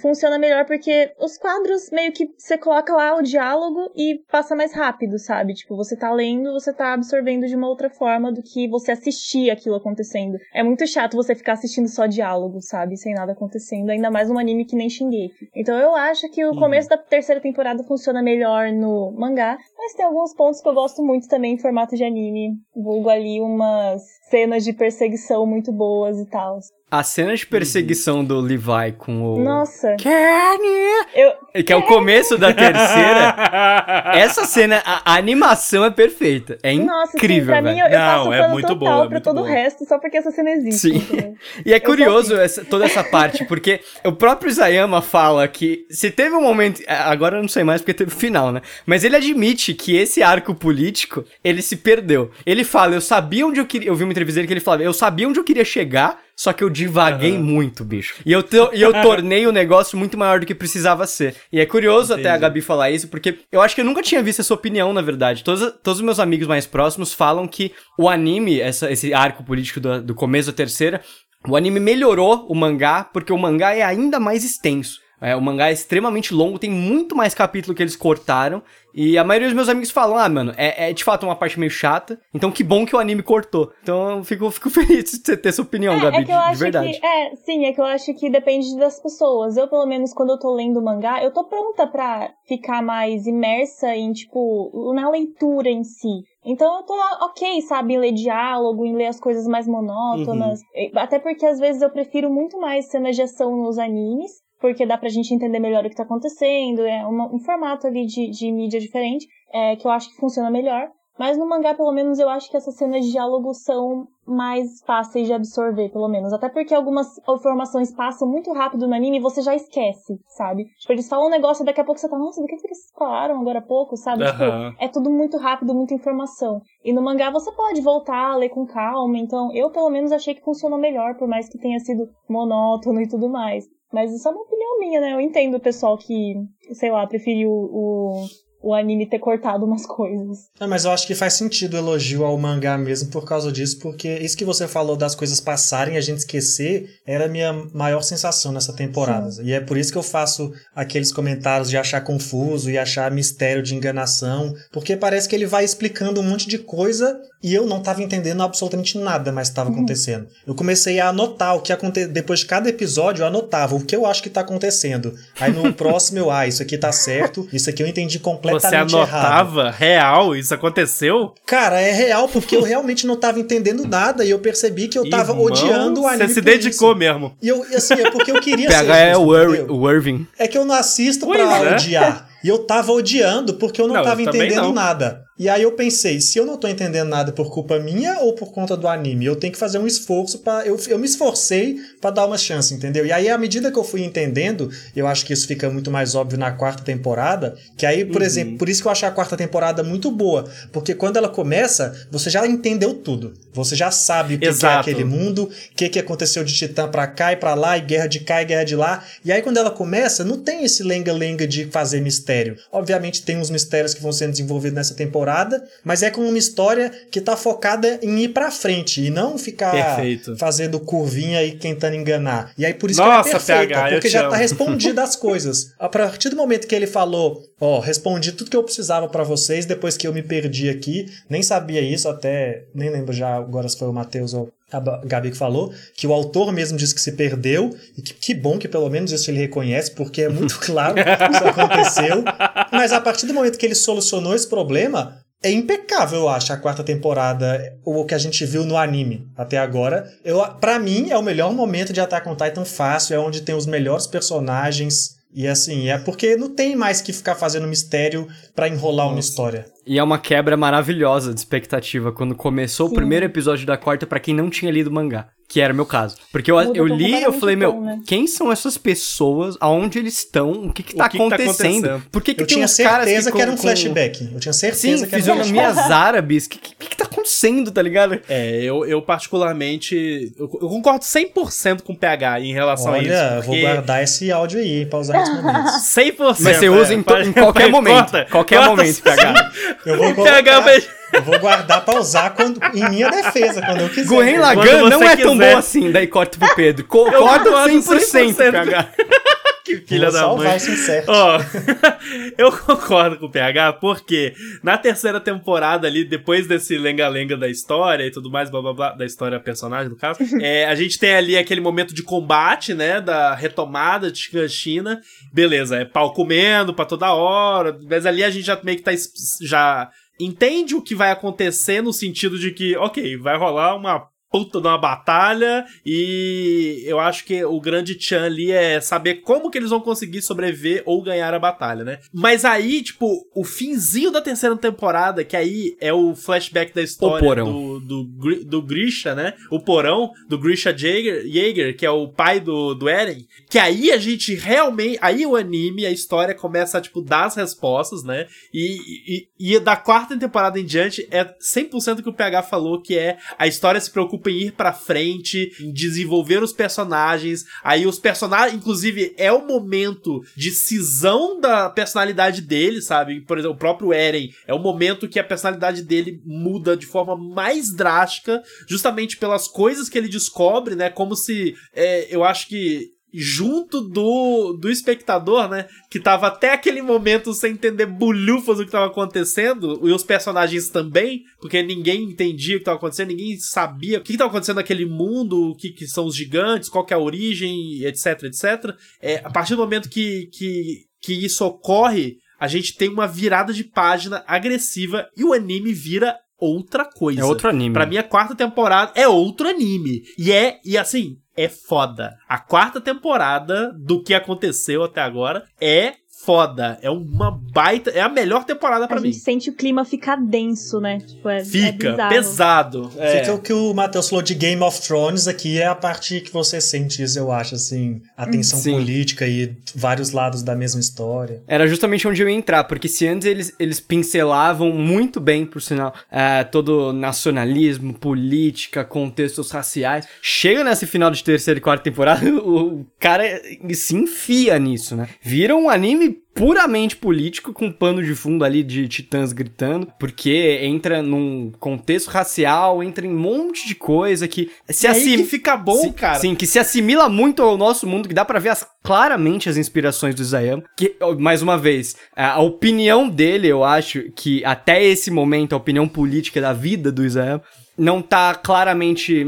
funciona melhor porque os quadros meio que você coloca lá o diálogo e passa mais rápido, sabe? Tipo, você tá lendo, você tá absorvendo de uma outra forma do que você assistir aquilo acontecendo. É muito chato você ficar assistindo só diálogo, sabe? Sem nada acontecendo, ainda mais um anime que nem Shingeki. Então eu acho que o Uhum. começo da terceira temporada funciona melhor no mangá, mas tem alguns pontos que eu gosto muito também em formato de anime. Vulgo ali umas cenas de perseguição muito boas e tal. A cena de perseguição do Levi com o. Nossa, Kenny! eu, Que é o começo da terceira. *laughs* Essa cena, a, a animação é perfeita. É Nossa, incrível, sim, pra mim eu, eu Não, é pano muito total boa, é pra muito todo boa. o resto só porque essa cena existe. Sim. *laughs* E é Eu curioso essa- toda essa parte, porque o próprio Isayama fala que se teve um momento. Agora eu não sei mais porque teve o final, né? Mas ele admite que esse arco político, ele se perdeu. Ele fala, eu sabia onde eu queria. Eu vi uma entrevista dele que ele falava, eu sabia onde eu queria chegar, só que eu divaguei muito, bicho. E eu, to- e eu tornei o negócio muito maior do que precisava ser. E é curioso até a Entendi. Gabi falar isso, porque eu acho que eu nunca tinha visto essa opinião, na verdade. Todos, todos os meus amigos mais próximos falam que o anime, essa- esse arco político do, do começo da terceira, o anime melhorou o mangá, porque o mangá é ainda mais extenso. É, o mangá é extremamente longo, tem muito mais capítulo que eles cortaram. E a maioria dos meus amigos falam, ah, mano, é, é de fato uma parte meio chata. Então que bom que o anime cortou. Então eu fico, fico *laughs* feliz de você ter essa opinião, Gabi, É, é que eu de, de acho verdade. que. É, sim, é que eu acho que depende das pessoas. Eu, pelo menos, quando eu tô lendo mangá, eu tô pronta pra ficar mais imersa em, tipo, na leitura em si. Então eu tô ok, sabe, em ler diálogo, em ler as coisas mais monótonas. E- Até porque às vezes eu prefiro muito mais cenas de ação nos animes, porque dá pra gente entender melhor o que tá acontecendo. É um formato ali de, de mídia diferente, é, que eu acho que funciona melhor. Mas no mangá, pelo menos, eu acho que essas cenas de diálogo são mais fáceis de absorver, pelo menos. Até porque algumas informações passam muito rápido no anime e você já esquece, sabe? Tipo, eles falam um negócio e daqui a pouco você tá, nossa, do que, que eles falaram agora há pouco, sabe? Tipo, é tudo muito rápido, muita informação. E no mangá você pode voltar, ler com calma. Então, eu, pelo menos, achei que funcionou melhor, por mais que tenha sido monótono e tudo mais. Mas isso é uma opinião minha, né? Eu entendo o pessoal que, sei lá, preferiu o, o anime ter cortado umas coisas. Não, mas eu acho que faz sentido o elogio ao mangá mesmo por causa disso, porque isso que você falou das coisas passarem e a gente esquecer era a minha maior sensação nessa temporada. E é por isso que eu faço aqueles comentários de achar confuso e achar mistério de enganação, porque parece que ele vai explicando um monte de coisa e eu não estava entendendo absolutamente nada mais estava acontecendo. Eu comecei a anotar o que aconteceu. Depois de cada episódio, eu anotava o que eu acho que está acontecendo. Aí no *laughs* próximo eu, ah, isso aqui tá certo, isso aqui eu entendi completamente Você errado. anotava? Real? Isso aconteceu? Cara, é real, porque eu realmente não tava entendendo nada e eu percebi que eu tava Irmão, odiando o anime. Você se dedicou isso. mesmo. E eu, assim, é porque eu queria *laughs* ser. PH é o, Irving. É que eu não assisto Pois pra é. odiar. E eu tava odiando porque eu não, Não, tava eu entendendo não. nada. E aí eu pensei, se eu não tô entendendo nada por culpa minha ou por conta do anime, eu tenho que fazer um esforço para eu, eu me esforcei pra dar uma chance, entendeu? E aí à medida que eu fui entendendo, eu acho que isso fica muito mais óbvio na quarta temporada, que aí, por Uhum. exemplo, por isso que eu acho a quarta temporada muito boa, porque quando ela começa, você já entendeu tudo. Você já sabe o que, que é aquele mundo, o que, que aconteceu de Titã pra cá e pra lá, e guerra de cá e guerra de lá. E aí, quando ela começa, não tem esse lenga-lenga de fazer mistério. Obviamente, tem uns mistérios que vão sendo desenvolvidos nessa temporada, mas é com uma história que tá focada em ir pra frente e não ficar Perfeito. fazendo curvinha e tentando enganar. E aí, por isso Nossa, que é perfeita, PH, porque já amo. tá *laughs* respondida as coisas. A partir do momento que ele falou, ó, respondi tudo que eu precisava pra vocês depois que eu me perdi aqui, nem sabia isso, até nem lembro já agora se foi o Matheus ou a Gabi que falou, que o autor mesmo disse que se perdeu, e que, que bom que pelo menos isso ele reconhece, porque é muito *laughs* claro que isso aconteceu. Mas a partir do momento que ele solucionou esse problema, é impecável, eu acho, a quarta temporada, o que a gente viu no anime até agora. Eu, para mim, é o melhor momento de Attack on Titan fácil, é onde tem os melhores personagens. E assim, é porque não tem mais que ficar fazendo mistério pra enrolar uma história. E é uma quebra maravilhosa de expectativa quando começou o Sim. primeiro episódio da quarta pra quem não tinha lido o mangá. Que era o meu caso. Porque eu, Muda eu li e eu falei, o meu, né? quem são essas pessoas? Aonde eles estão? O que que O tá que que tá acontecendo? acontecendo? Por que que Eu tem tinha certeza que, com- era um com- flashback. Eu tinha certeza Sim, que era um flashback. fisionomias árabes. O que, que, que tá acontecendo? acontecendo, tá ligado? É, eu, eu particularmente. Eu, eu concordo 100% com o PH em relação a isso. Olha, vou guardar esse áudio aí pra usar nesse momento. 100%. Mas você usa em, to- em qualquer *laughs* momento. Corta, qualquer corta momento, PH. Eu vou colocar, eu vou guardar pra usar quando, em minha defesa, quando eu quiser. Gurren Lagann não é tão quiser. bom assim, daí corta pro Pedro. Co Eu corta concordo 100%, 100%. PH. Que filha da mãe. Ó, *laughs* eu concordo com o PH, porque na terceira temporada ali, depois desse lenga-lenga da história e tudo mais, blá blá blá, da história personagem, no caso, *laughs* é, a gente tem ali aquele momento de combate, né, da retomada de China. Beleza, é pau comendo pra toda hora, mas ali a gente já meio que tá, já entende o que vai acontecer no sentido de que, ok, vai rolar uma puta de uma batalha e eu acho que o grande Chan ali é saber como que eles vão conseguir sobreviver ou ganhar a batalha, né? Mas aí, tipo, o finzinho da terceira temporada, que aí é o flashback da história do, do, do Grisha, né? O porão do Grisha Jaeger, Jaeger, que é o pai do, do Eren, que aí a gente realmente, aí o anime, a história começa a, tipo, dar as respostas, né? E, e, e da quarta temporada em diante é 100% que o PH falou, que é a história se preocupa em ir pra frente, desenvolver os personagens. Aí os personagens, inclusive, é o momento de cisão da personalidade dele, sabe? Por exemplo, o próprio Eren é o momento que a personalidade dele muda de forma mais drástica, justamente pelas coisas que ele descobre, né? Como se é, eu acho que junto do, do espectador, né? Que tava até aquele momento sem entender bulhufas do que tava acontecendo, e os personagens também, porque ninguém entendia o que tava acontecendo, ninguém sabia o que, que tava acontecendo naquele mundo, o que, que são os gigantes, qual que é a origem, etc, etc. É, a partir do momento que, que, que isso ocorre, a gente tem uma virada de página agressiva e o anime vira outra coisa. É outro anime. Pra mim, a quarta temporada é outro anime. E é, e assim, é foda. A quarta temporada do que aconteceu até agora é foda. É uma baita. É a melhor temporada pra a mim. gente sente o clima ficar denso, né? Tipo, é, é Fica bizarro. pesado. É. Fica o que o Matheus falou de Game of Thrones aqui, é a parte que você sente isso, eu acho, assim, a tensão Sim. política e vários lados da mesma história. Era justamente onde eu ia entrar, porque se antes eles, eles pincelavam muito bem, por sinal, é, todo nacionalismo, política, contextos raciais, chega nesse final de terceira e quarta temporada, o, *laughs* o cara se enfia nisso, né? Vira um anime puramente político, com pano de fundo ali de titãs gritando, porque entra num contexto racial, entra em um monte de coisa que se assim fica bom, Sim, cara. Sim, que se assimila muito ao nosso mundo, que dá pra ver as- claramente as inspirações do Isayama. Que, mais uma vez, a opinião dele, eu acho que até esse momento, a opinião política da vida do Isayama, não tá claramente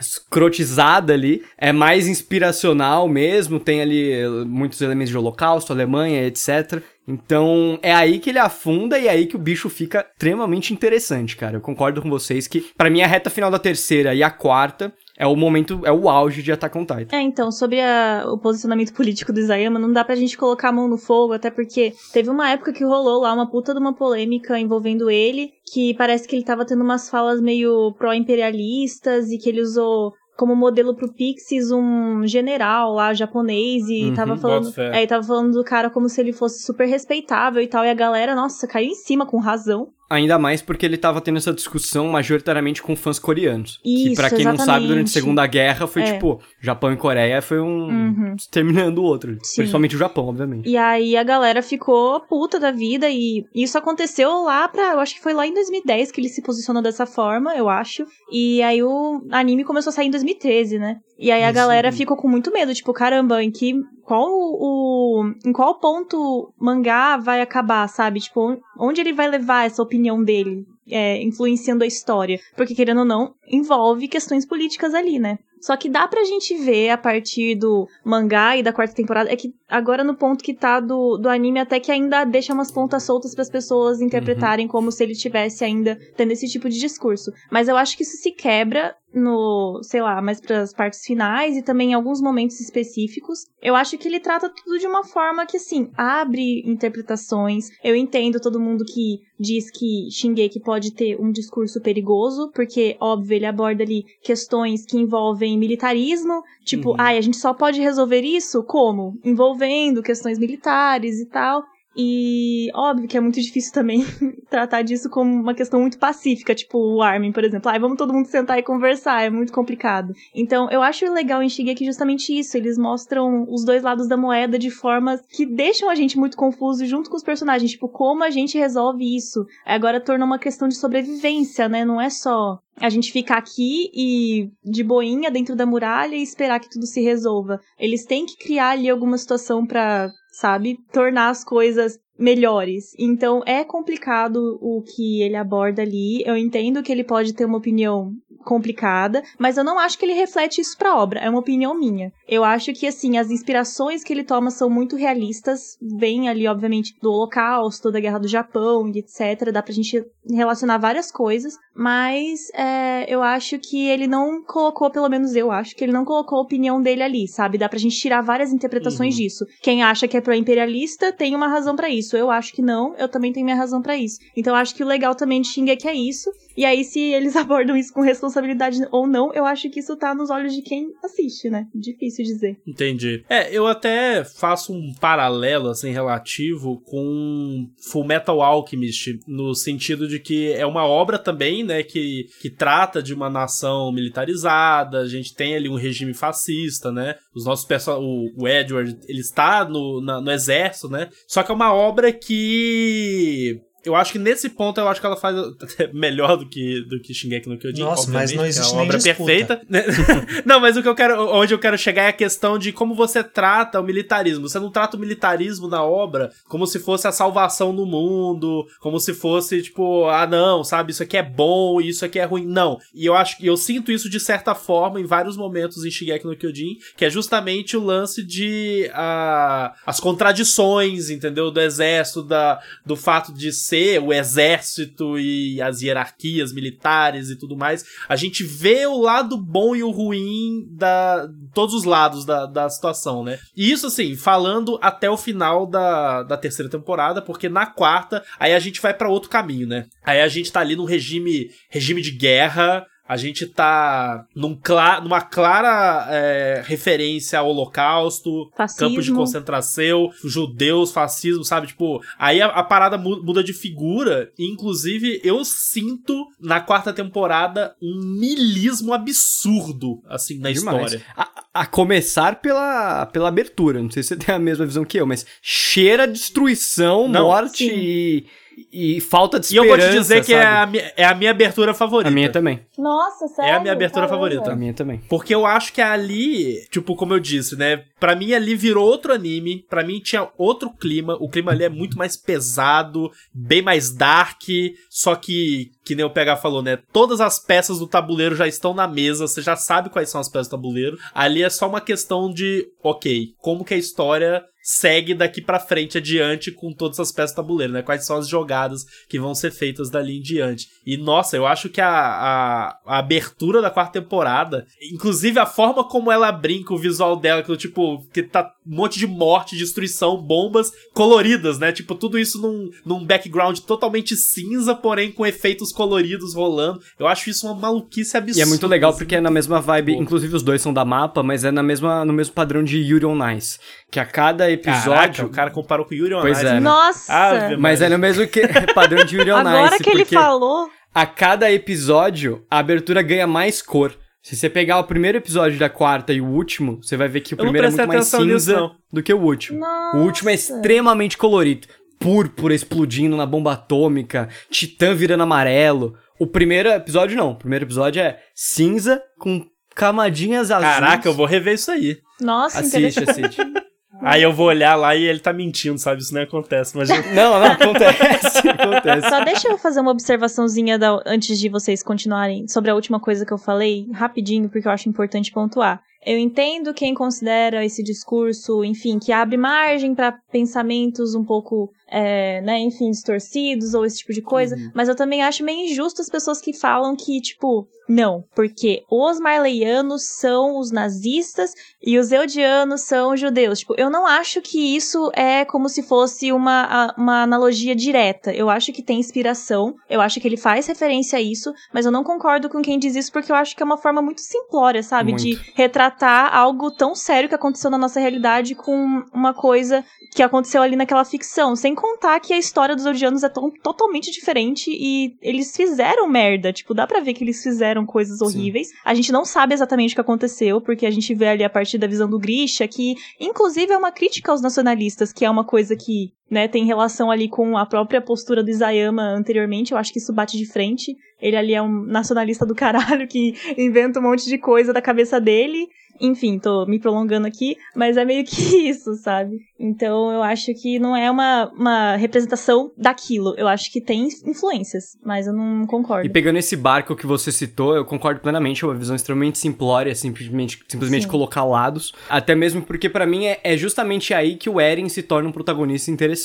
escrotizada ali, é mais inspiracional mesmo, tem ali eh, muitos elementos de holocausto, Alemanha, etc. Então, é aí que ele afunda e é aí que o bicho fica extremamente interessante, cara. Eu concordo com vocês que, pra mim, a reta final da terceira e a quarta é o momento, é o auge de Attack on Titan. É, então, sobre a- o posicionamento político do Isayama, não dá pra gente colocar a mão no fogo, até porque teve uma época que rolou lá uma puta de uma polêmica envolvendo ele, que parece que ele tava tendo umas falas meio pró-imperialistas e que ele usou como modelo pro Pixies um general lá japonês e Uhum, tava falando, é, e tava falando do cara como se ele fosse super respeitável e tal, e a galera, nossa, caiu em cima com razão. Ainda mais porque ele tava tendo essa discussão majoritariamente com fãs coreanos. que Isso, pra quem não sabe, durante a exatamente. Segunda Guerra foi É. tipo, Japão e Coreia foi um Uhum. terminando o outro. Sim. Principalmente o Japão, obviamente. E aí a galera ficou puta da vida e isso aconteceu lá pra. Eu acho que foi lá em 2010 que ele se posicionou dessa forma, eu acho. E aí o anime começou a sair em 2013, né? E aí a Isso. galera ficou com muito medo, tipo, caramba, em que. Qual o. Em qual ponto o mangá vai acabar, sabe? Tipo, onde ele vai levar essa opinião dele? é, influenciando a história. Porque, querendo ou não, envolve questões políticas ali, né? Só que dá pra gente ver a partir do mangá e da quarta temporada. É que agora no ponto que tá do, do anime, até que ainda deixa umas pontas soltas para as pessoas interpretarem como se ele tivesse ainda tendo esse tipo de discurso. Mas eu acho que isso se quebra no, sei lá, mais pras partes finais e também em alguns momentos específicos. Eu acho que ele trata tudo de uma forma que, assim, abre interpretações. Eu entendo todo mundo que diz que Shingeki pode ter um discurso perigoso, porque, óbvio, ele aborda ali questões que envolvem militarismo, tipo, Uhum. ai, a gente só pode resolver isso como? Envolvendo questões militares e tal. E óbvio que é muito difícil também *laughs* tratar disso como uma questão muito pacífica, tipo o Armin, por exemplo. Ai, vamos todo mundo sentar e conversar, é muito complicado. Então, eu acho legal em Shigeki justamente isso, eles mostram os dois lados da moeda de formas que deixam a gente muito confuso junto com os personagens, tipo, como a gente resolve isso. Agora torna uma questão de sobrevivência, né? Não é só a gente ficar aqui e de boinha dentro da muralha e esperar que tudo se resolva. Eles têm que criar ali alguma situação para sabe? Tornar as coisas melhores. Então é complicado o que ele aborda ali. Eu entendo que ele pode ter uma opinião complicada, mas eu não acho que ele reflete isso pra obra, é uma opinião minha. Eu acho que, assim, as inspirações que ele toma são muito realistas, vem ali, obviamente, do Holocausto, da Guerra do Japão etc, dá pra gente relacionar várias coisas, mas é, eu acho que ele não colocou, pelo menos eu acho, que ele não colocou a opinião dele ali, sabe? Dá pra gente tirar várias interpretações uhum. disso. Quem acha que é pro-imperialista tem uma razão para isso, eu acho que não, eu também tenho minha razão para isso. Então eu acho que o legal também de Shingeki é isso, e aí se eles *laughs* abordam isso com responsabilidade ou não, eu acho que isso tá nos olhos de quem assiste, né? Difícil dizer. Entendi. É, eu até faço um paralelo, assim, relativo com Full Metal Alchemist, no sentido de que é uma obra também, né, que, que trata de uma nação militarizada, a gente tem ali um regime fascista, né? Os nossos personagens, o, Edward, ele está no, na, no exército, né? Só que é uma obra que eu acho que nesse ponto eu acho que ela faz *laughs* melhor do que do que Shingeki no Kyojin. Nossa, mas não existe é uma obra disputa. perfeita. *laughs* não, mas o que eu quero, onde eu quero chegar é a questão de como você trata o militarismo. Você não trata o militarismo na obra como se fosse a salvação do mundo, como se fosse tipo, ah não, sabe, isso aqui é bom, isso aqui é ruim. Não. E eu acho que eu sinto isso de certa forma em vários momentos em Shingeki no Kyojin, que é justamente o lance de uh, as contradições, entendeu, do exército, da do fato de ser o exército e as hierarquias militares e tudo mais, a gente vê o lado bom e o ruim da todos os lados da, da situação, né? E isso, assim, falando até o final da, da terceira temporada, porque na quarta, aí a gente vai para outro caminho, né? Aí a gente tá ali num regime, regime de guerra, a gente tá num cla numa clara é, referência ao holocausto, Fascismo. campos de concentração, judeus, fascismo, sabe? Tipo, aí a, a, parada muda de figura. E, inclusive, eu sinto na quarta temporada um milismo absurdo, assim, na Demais. história. A, a, começar pela, pela abertura. Não sei se você tem a mesma visão que eu, mas cheira destruição, Não, morte sim. e e falta de esperança. E eu vou te dizer que é a, é a, minha abertura favorita. A minha também. Nossa, sério? É a minha abertura Caramba. favorita. A minha também. Porque eu acho que ali, tipo, como eu disse, né? Pra mim ali virou outro anime. Pra mim tinha outro clima. O clima ali é muito mais pesado, bem mais dark. Só que, que nem o PH falou, né? Todas as peças do tabuleiro já estão na mesa. Você já sabe quais são as peças do tabuleiro. Ali é só uma questão de, ok, como que a história segue daqui para frente adiante com todas as peças do tabuleiro, né? Quais são as jogadas que vão ser feitas dali em diante. E nossa, eu acho que a, a, a abertura da quarta temporada, inclusive a forma como ela brinca, o visual dela, que tipo, que tá um monte de morte, destruição, bombas coloridas, né? Tipo, tudo isso num, num background totalmente cinza, porém com efeitos coloridos rolando. Eu acho isso uma maluquice absurda. E é muito legal porque é na mesma vibe, inclusive os dois são da mapa, mas é na mesma, no mesmo padrão de Yuri on Ice, que a cada episódio. Caraca, o cara comparou com Yuri on pois Ice. É, né? Nossa! Ave mas é no mesmo que, *laughs* padrão de Yuri on Agora Ice. Agora que ele falou. A cada episódio, a abertura ganha mais cor. Se você pegar o primeiro episódio da quarta e o último, você vai ver que o primeiro é muito mais cinza nisso, do que o último. Nossa. O último é extremamente colorido. Púrpura explodindo na bomba atômica, titã virando amarelo. O primeiro episódio não. O primeiro episódio é cinza com camadinhas azuis. Caraca, eu vou rever isso aí. Nossa, assiste, assiste. *laughs* Aí eu vou olhar lá e ele tá mentindo, sabe? Isso não acontece, mas... Eu... não, não, acontece, *laughs* acontece. Só deixa eu fazer uma observaçãozinha da, antes de vocês continuarem sobre a última coisa que eu falei, rapidinho, porque eu acho importante pontuar. Eu entendo quem considera esse discurso, enfim, que abre margem para pensamentos um pouco é, né, enfim, distorcidos ou esse tipo de coisa. Uhum. Mas eu também acho meio injusto as pessoas que falam que, tipo, não, porque os marleianos são os nazistas e os eudianos são os judeus. Tipo, eu não acho que isso é como se fosse uma, uma analogia direta. Eu acho que tem inspiração, eu acho que ele faz referência a isso, mas eu não concordo com quem diz isso porque eu acho que é uma forma muito simplória, sabe? Muito. De retratar tratar algo tão sério que aconteceu na nossa realidade com uma coisa que aconteceu ali naquela ficção. Sem contar que a história dos Odianos é tão, totalmente diferente e eles fizeram merda. Tipo, dá pra ver que eles fizeram coisas horríveis. A gente não sabe exatamente o que aconteceu, porque a gente vê ali a partir da visão do Grisha, que inclusive é uma crítica aos nacionalistas, que é uma coisa que né, tem relação ali com a própria postura do Isayama anteriormente, eu acho que isso bate de frente. Ele ali é um nacionalista do caralho que *laughs* inventa um monte de coisa da cabeça dele. Enfim, tô me prolongando aqui, mas é meio que *laughs* isso, sabe? Então eu acho que não é uma, uma representação daquilo. Eu acho que tem influências, mas eu não concordo. E pegando esse barco que você citou, eu concordo plenamente. É uma visão extremamente simplória, simplesmente, simplesmente colocar lados. Até mesmo porque, para mim, é, é, justamente aí que o Eren se torna um protagonista interessante.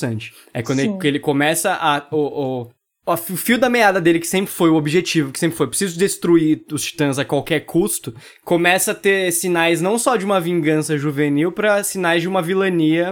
É quando ele, ele, começa a. O, o, o fio da meada dele, que sempre foi o objetivo, que sempre foi preciso destruir os titãs a qualquer custo, começa a ter sinais não só de uma vingança juvenil, para sinais de uma vilania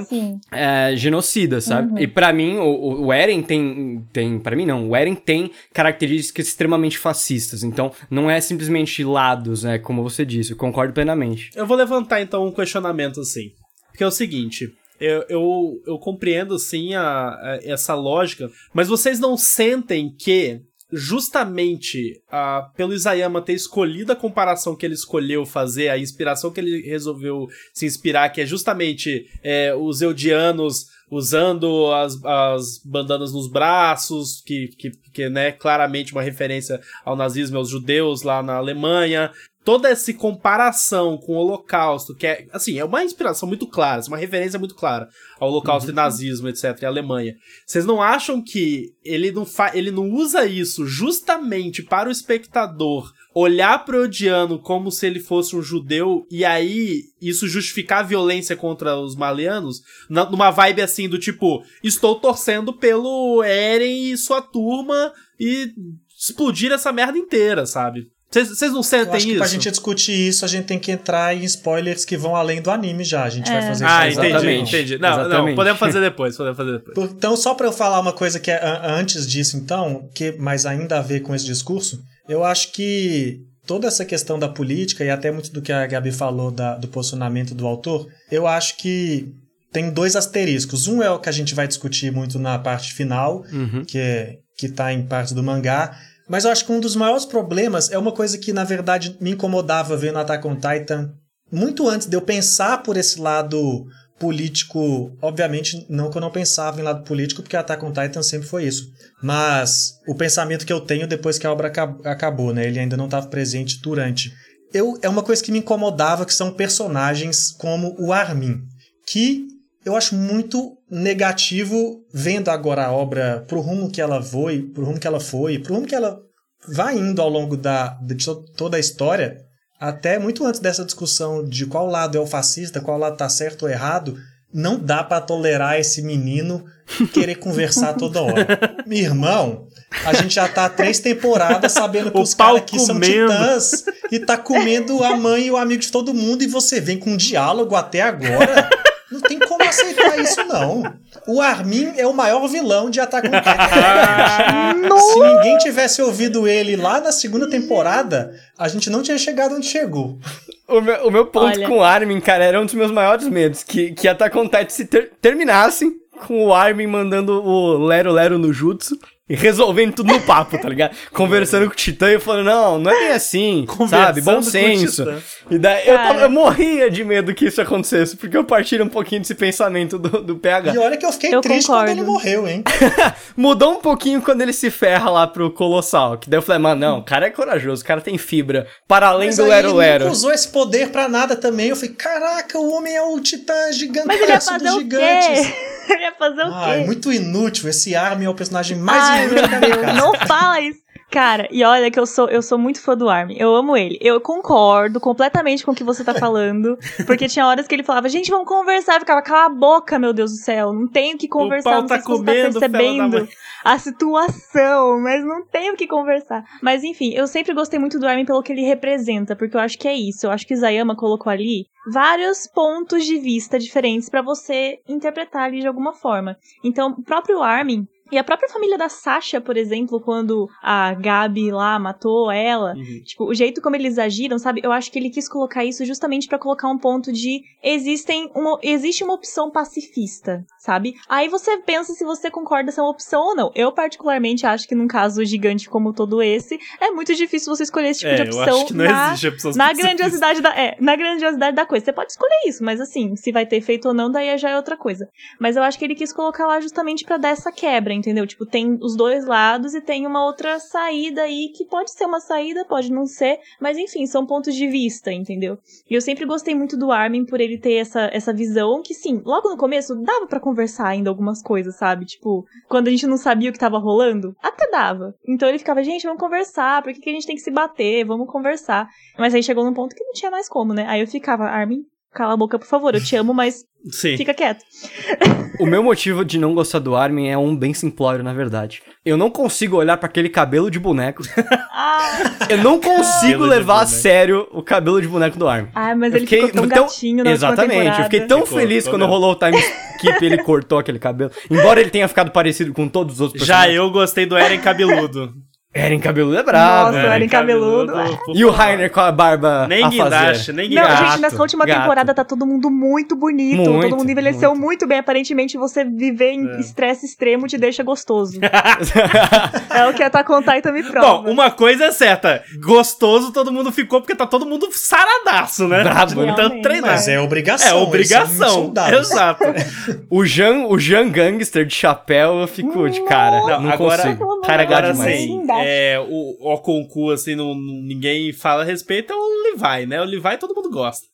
é, genocida, sabe? Uhum. E para mim, o, o Eren tem. tem para mim, não. O Eren tem características extremamente fascistas. Então, não é simplesmente lados, né? Como você disse. Eu concordo plenamente. Eu vou levantar então um questionamento assim. Porque é o seguinte eu, eu, eu compreendo, sim, a, a, essa lógica, mas vocês não sentem que justamente uh, pelo Isayama ter escolhido a comparação que ele escolheu fazer, a inspiração que ele resolveu se inspirar, que é justamente é, os eudianos usando as, as bandanas nos braços, que, que, que né, claramente uma referência ao nazismo aos judeus lá na Alemanha, toda essa comparação com o Holocausto, que é, assim, é uma inspiração muito clara, uma referência muito clara ao Holocausto uhum. e nazismo, etc, e Alemanha. Vocês não acham que ele não, fa ele não usa isso justamente para o espectador olhar pro Odiano como se ele fosse um judeu e aí isso justificar a violência contra os malianos? Numa vibe assim do tipo, estou torcendo pelo Eren e sua turma e explodir essa merda inteira, sabe? Vocês não sentem isso? Que pra gente discutir isso, a gente tem que entrar em spoilers que vão além do anime já. A gente é. vai fazer Ah, entendi, exatamente. entendi. Não, exatamente. não, podemos fazer depois, podemos fazer depois. Então, só para eu falar uma coisa que é antes disso, então, que mas ainda a ver com esse discurso, eu acho que toda essa questão da política e até muito do que a Gabi falou da, do posicionamento do autor, eu acho que tem dois asteriscos. Um é o que a gente vai discutir muito na parte final, uhum. que é que tá em parte do mangá, mas eu acho que um dos maiores problemas é uma coisa que, na verdade, me incomodava vendo Attack on Titan muito antes de eu pensar por esse lado político. Obviamente, não que eu não pensava em lado político, porque Attack on Titan sempre foi isso. Mas o pensamento que eu tenho depois que a obra acabou, né? Ele ainda não estava presente durante. Eu, é uma coisa que me incomodava, que são personagens como o Armin, que eu acho muito negativo vendo agora a obra pro rumo que ela foi, pro rumo que ela foi, pro rumo que ela vai indo ao longo da, de toda a história, até muito antes dessa discussão de qual lado é o fascista, qual lado tá certo ou errado, não dá para tolerar esse menino querer conversar toda hora. *laughs* Meu irmão, a gente já tá há três temporadas sabendo que o os caras aqui comendo. são titãs e tá comendo a mãe e o amigo de todo mundo e você vem com um diálogo até agora. Aceitar isso, não. O Armin é o maior vilão de Attack on Titan. *laughs* Se ninguém tivesse ouvido ele lá na segunda temporada, a gente não tinha chegado onde chegou. O meu, o meu ponto Olha. com o Armin, cara, era um dos meus maiores medos. Que, que Attack on Titan se ter, terminasse com o Armin mandando o Lero Lero no Jutsu e resolvendo tudo no papo, tá ligado? *laughs* Conversando com o Titã e falando, não, não é bem assim, sabe? Bom senso. E daí eu, eu, morria de medo que isso acontecesse, porque eu partilho um pouquinho desse pensamento do, do PH. E olha que eu fiquei eu triste concordo. quando ele morreu, hein? *laughs* Mudou um pouquinho quando ele se ferra lá pro Colossal, que daí eu falei, mano, não, o cara é corajoso, o cara tem fibra, para além Mas do Lero Lero. Ele usou esse poder pra nada também, eu falei, caraca, o homem é o titã gigantesco dos gigantes. *laughs* Ele ia fazer o quê? muito inútil. Esse Armin é o personagem mais Ai, minha casa. Não fala isso. Cara, e olha que eu sou, eu sou muito fã do Armin. Eu amo ele. Eu concordo completamente com o que você tá falando. Porque tinha horas que ele falava, gente, vamos conversar. Eu ficava, cala a boca, meu Deus do céu. Não tenho que conversar. O pau não sei tá se você tá percebendo a situação, mas não tenho que conversar. Mas enfim, eu sempre gostei muito do Armin pelo que ele representa, porque eu acho que é isso. Eu acho que Isayama colocou ali vários pontos de vista diferentes para você interpretar ali de alguma forma. Então, o próprio Armin, E a própria família da Sasha, por exemplo, quando a Gabi lá matou ela, Uhum. tipo, o jeito como eles agiram, sabe? Eu acho que ele quis colocar isso justamente pra colocar um ponto de existem uma, existe uma opção pacifista, sabe? Aí você pensa se você concorda se é uma opção ou não. Eu particularmente acho que num caso gigante como todo esse, é muito difícil você escolher esse tipo É, de eu opção acho que não na, existe opção na grandiosidade da, é, na grandiosidade da coisa. Você pode escolher isso, mas assim, se vai ter feito ou não, daí já é outra coisa. Mas eu acho que ele quis colocar lá justamente pra dar essa quebra, entendeu? Tipo, tem os dois lados e tem uma outra saída aí que pode ser uma saída, pode não ser, mas enfim, são pontos de vista, entendeu? E eu sempre gostei muito do Armin por ele ter essa, essa visão que, sim, logo no começo dava pra conversar ainda algumas coisas, sabe? Tipo, quando a gente não sabia o que tava rolando, até dava. Então ele ficava, gente, vamos conversar, por que, que a gente tem que se bater? Vamos conversar. Mas aí chegou num ponto que não tinha mais como, né? Aí eu ficava, Armin, cala a boca, por favor, eu te amo, mas Sim. fica quieto. O meu motivo de não gostar do Armin é um bem simplório, na verdade. Eu não consigo olhar pra aquele cabelo de boneco. Ah, Eu não consigo levar a sério o cabelo de boneco do Armin. ah mas Eu ele ficou tão então- gatinho na Exatamente, eu fiquei tão Ficou, feliz ficou quando mesmo. rolou o time skip e ele cortou aquele cabelo. Embora ele tenha ficado parecido com todos os outros Já personagens. eu gostei do Eren cabeludo. Eren cabeludo é brabo. Nossa, né? Eren cabeludo, é. por E o. Rainer com a barba Nem a guindaste, fazer. nem Não, guindaste. gente, nessa última gato. temporada tá todo mundo muito bonito. Muito, todo mundo envelheceu muito. bem. Aparentemente, você viver em É. estresse extremo te deixa gostoso. *laughs* é o que a on Titan me prova. Bom, uma coisa é certa. Gostoso todo mundo ficou porque tá todo mundo saradaço, né? Brabo, Realmente. treinar. Mas é obrigação. É obrigação. soldados. Exato. *laughs* O Jean, o Jean Gangster de chapéu, eu fico de cara. Não, Não, agora- consigo. Cara, Agora demais. É, o, o concurso, assim, não, ninguém fala a respeito, é o Levi, né? O Levi todo mundo gosta.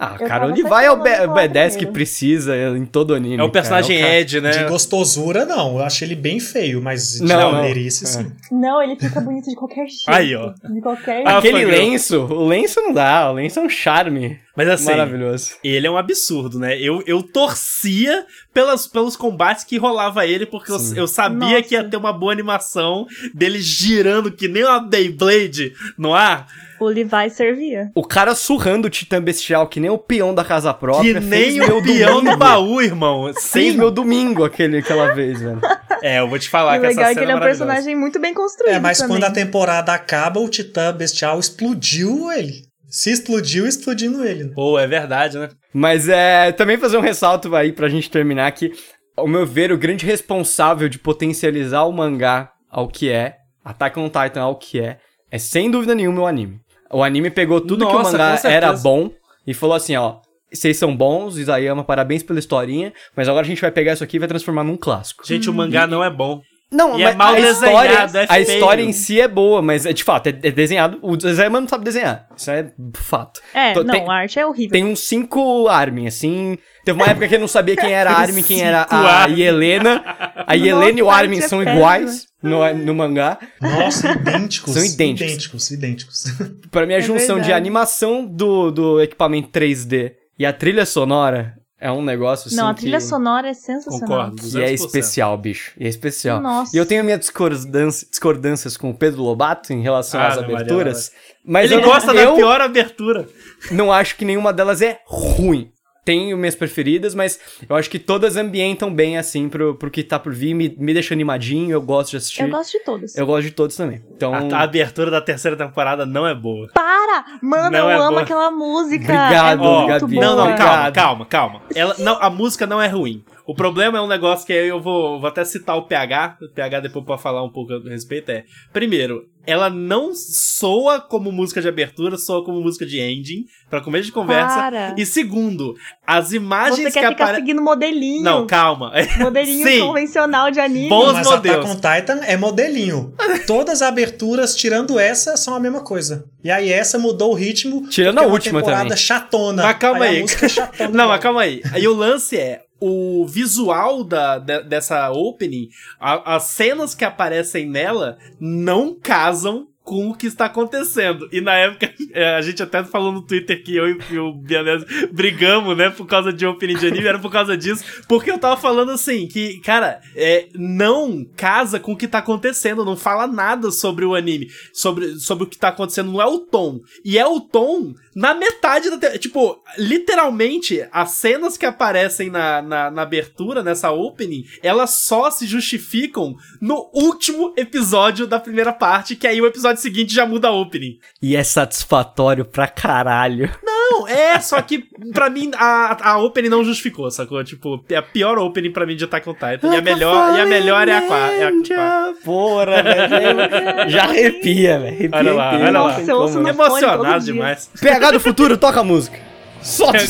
Ah, Eu cara, o Levi é o falando B- com o B10 que precisa em todo anime. É o personagem cara, é o Ed, né? De gostosura, não. Eu acho ele bem feio, mas de Não, não. maneirice, sim. Não, ele fica bonito de qualquer jeito. Aí, ó. De qualquer Aquele lenço, o lenço não dá, o lenço é um charme Mas assim, maravilhoso. ele é um absurdo, né? Eu, eu torcia pelas, pelos combates que rolava ele, porque eu, eu sabia Nossa. que ia ter uma boa animação dele girando que nem uma Beyblade no ar. O Levi servia. O cara surrando o Titã Bestial, que nem o peão da casa própria. que fez nem meu o peão domingo. no baú, irmão. Fez Sim. meu domingo aquele, aquela vez, velho. É, eu vou te falar E que essa legal é cena que ele é um maravilhosa. personagem muito bem construído. É, mas também. quando a temporada acaba, o Titã Bestial explodiu ele. Se explodiu, explodindo ele. né? Pô, é verdade, né? Mas é. Também fazer um ressalto aí pra gente terminar que, ao meu ver, o grande responsável de potencializar o mangá ao que é, Attack on Titan ao que é, é sem dúvida nenhuma o anime. O anime pegou tudo que o Nossa, mangá era bom e falou assim, ó. Vocês são bons, Isayama, parabéns pela historinha, mas agora a gente vai pegar isso aqui e vai transformar num clássico. Gente, o mangá não é bom. Não, E é mas mal a história, desenhado, é a história em si é boa, mas é, de fato, é, é desenhado. O Isayama não sabe desenhar. Isso é fato. É, Tô- não, tem- a arte é horrível. Tem uns cinco Armin, assim. Teve uma época que eu não sabia quem era *laughs* Armin, quem era a Armin. Helena. A Helena e o Armin é são péssima. iguais no, no mangá. Nossa, idênticos. São idênticos. Idênticos, idênticos. Pra mim, a É junção de verdade. animação do, do equipamento 3D e a trilha sonora é um negócio assim. Não, a trilha que, sonora é sensacional. Concordo. que é 200%. especial, bicho. E é especial. Nossa. E eu tenho minhas discordâncias, discordâncias com o Pedro Lobato em relação às Ave Maria, aberturas. Mas Ele eu, não- gosta eu da pior abertura. não acho que nenhuma delas é ruim. Tenho minhas preferidas, mas eu acho que todas ambientam bem, assim, pro, pro que tá por vir. Me, me deixa animadinho, eu gosto de assistir. Eu gosto de todos. Eu gosto de todos também. Então, A, a abertura da terceira temporada não é boa. Para! Mano, Não eu é amo boa. aquela música. Obrigado, é. Não, não, calma, calma, calma. Ela, não, a música não é ruim. O problema é um negócio que aí eu vou, vou até citar o PH. O PH depois pra falar um pouco a respeito. É, primeiro, ela não soa como música de abertura, soa como música de ending, pra começo de conversa. Para. E segundo, as imagens Você que quer ficar aparecem. seguindo modelinho. Não, calma. *laughs* Modelinho Sim. convencional de anime. Os Mas modelos. Attack on Titan é modelinho. Todas as aberturas, tirando essa, são a mesma coisa. E aí essa mudou o ritmo. Tirando a uma última temporada também. chatona. Mas calma aí. música é chatona. Não, mas calma aí. Aí o lance é. O visual da, de- dessa opening, a- as cenas que aparecem nela não casam com o que está acontecendo. E na época, *laughs* é, a gente até falou no Twitter que eu e o Bianese brigamos, né, por causa de opening de anime, era por causa disso, porque eu tava falando assim, que, cara, é, não casa com o que tá acontecendo, não fala nada sobre o anime, sobre, sobre o que tá acontecendo, não é o tom. E é o tom na metade da. Te tipo, literalmente, as cenas que aparecem na, na, na abertura, nessa opening, elas só se justificam no último episódio da primeira parte, que aí o episódio seguinte já muda a opening. E é satisfatório pra caralho. Não, é, só que pra mim a, a opening não justificou, sacou? Tipo, é a pior opening pra mim de Attack on Titan. E a melhor, e a melhor é a quarta. É a. Porra, velho. Já arrepia, velho. Olha lá, olha lá. Nossa, eu ouço no Emocionado demais. PH do futuro, toca a música. *laughs* Solta o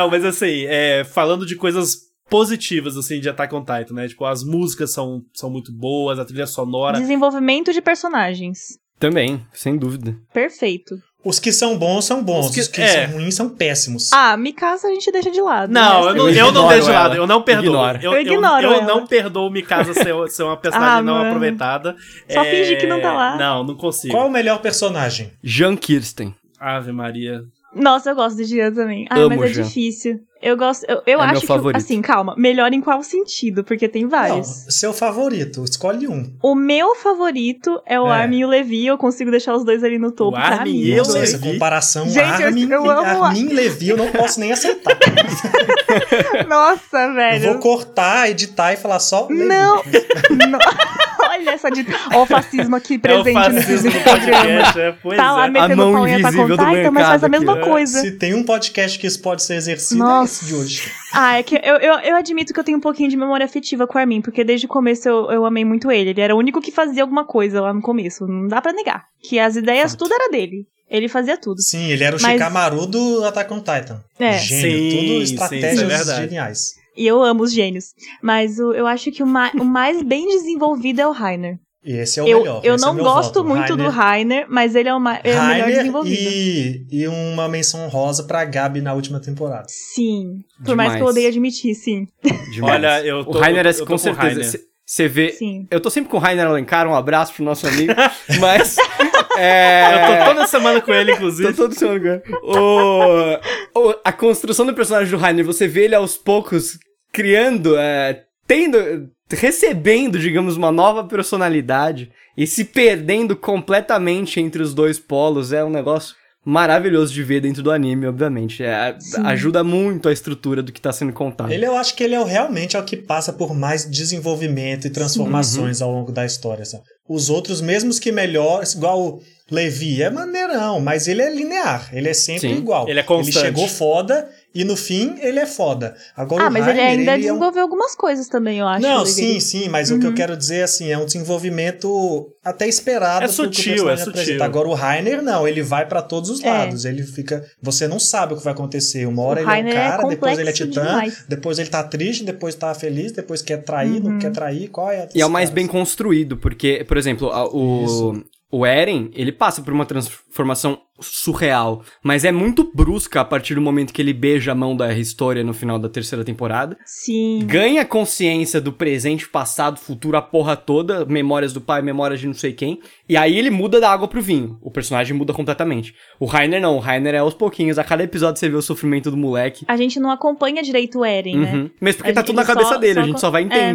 Não, mas assim, é, falando de coisas positivas, assim, de Attack on Titan, né? Tipo, as músicas são, são muito boas, a trilha sonora. Desenvolvimento de personagens. Também, sem dúvida. Perfeito. Os que são bons são bons, Os que- os que é. são ruins são péssimos. Ah, Mikasa a gente deixa de lado. Não, eu né? não, Eu eu não deixo de lado, ela. eu não perdoo. Ignoro. Eu, Eu ignoro eu, ela. não perdoo Mikasa ser, ser uma personagem Ah, não mano. aproveitada. Só finge que não tá lá. Não, não consigo. Qual é o melhor personagem? Jean Kirsten. Ave Maria. Nossa, eu gosto de Jean também. Ah, Amo mas é Jean. difícil. Eu gosto. Eu, eu É acho meu que. favorito. Assim, calma. Melhor em qual sentido? Porque tem Não, vários. seu favorito, escolhe um. O meu favorito é o É. Armin e o Levi. Eu consigo deixar os dois ali no topo. O pra Armin mim. e Nossa, eu, essa Levi. comparação Gente, eu- Armin, eu amo- Armin e Levi eu não *laughs* posso nem aceitar. Nossa, eu velho. vou cortar, editar e falar só Levi. Não. Não. *laughs* *laughs* Olha essa de. Ó, o fascismo aqui É o presente nesse, fascismo nesse podcast, é, pois Tá lá é. metendo mão pau em Attack Titan, mas faz a mesma aqui, coisa. Se tem um podcast que isso pode ser exercido, é Nossa. esse de hoje. Ah, é que eu, eu, eu admito que eu tenho um pouquinho de memória afetiva com o Armin, porque desde o começo eu, eu amei muito ele. Ele era o único que fazia alguma coisa lá no começo. Não dá pra negar. Que as ideias, tudo era dele. Ele fazia tudo. Sim, ele era o Mas- Shikamaru do Attack on Titan. É. Gênio, Sim, sim, tudo isso é estratégias verdade. geniais. E eu amo os gênios. Mas o, eu acho que o, ma- o mais bem desenvolvido é o Rainer. E esse é o eu melhor. eu esse é não meu gosto voto. muito do Rainer- Rainer, mas ele é o, ma- é o melhor Rainer desenvolvido. e, e uma menção rosa pra Gabi na última temporada. Sim. Por mais que eu odeie admitir, sim. Demais. Olha, eu tô- O Rainer é eu com com o certeza. Rainer. Você vê. Sim. Eu tô sempre com o Rainer Alencar, um abraço pro nosso amigo. *laughs* mas. É... Eu tô toda semana com ele, inclusive. Tô todo seu lugar. O, o- a construção do personagem do Rainer, você vê ele aos poucos criando, é, tendo, recebendo, digamos, uma nova personalidade e se perdendo completamente entre os dois polos. É um negócio maravilhoso de ver dentro do anime, obviamente. É, ajuda muito a estrutura do que tá sendo contado. Ele eu acho que ele é o- realmente é o que passa por mais desenvolvimento e transformações ao longo da história. sabe? Os outros, mesmo que melhores, igual o Levi, é maneirão, mas ele é linear, ele é sempre Sim. igual. Ele é constante. Ele chegou foda e no fim ele é foda. Agora Ah, o mas ele Rainer, ainda ele é um- desenvolveu algumas coisas também, eu acho. Não, sim, sim, mas o que eu quero dizer assim, é um desenvolvimento até esperado É o sutil, é sutil. apresenta. Agora o Rainer não, ele vai pra todos os É. lados, ele fica, você não sabe o que vai acontecer. Uma hora O ele é um é cara, depois ele é titã, demais. depois ele tá triste, depois tá feliz, depois quer trair, Uhum. não quer trair, qual é a E é o mais bem construído, porque, por exemplo, a- o, o Eren, ele passa por uma transformação surreal, mas é muito brusca a partir do momento que ele beija a mão da Historia no final da terceira temporada. Sim. Ganha consciência do presente, passado, futuro, a porra toda, memórias do pai, memórias de não sei quem, e aí ele muda da água pro vinho. O personagem muda completamente. O Rainer não, o Rainer é aos pouquinhos, a cada episódio você vê o sofrimento do moleque. A gente não acompanha direito o Eren, né? Uhum. Mas porque A tá gente- tudo na cabeça só- dele, só a gente só vai é.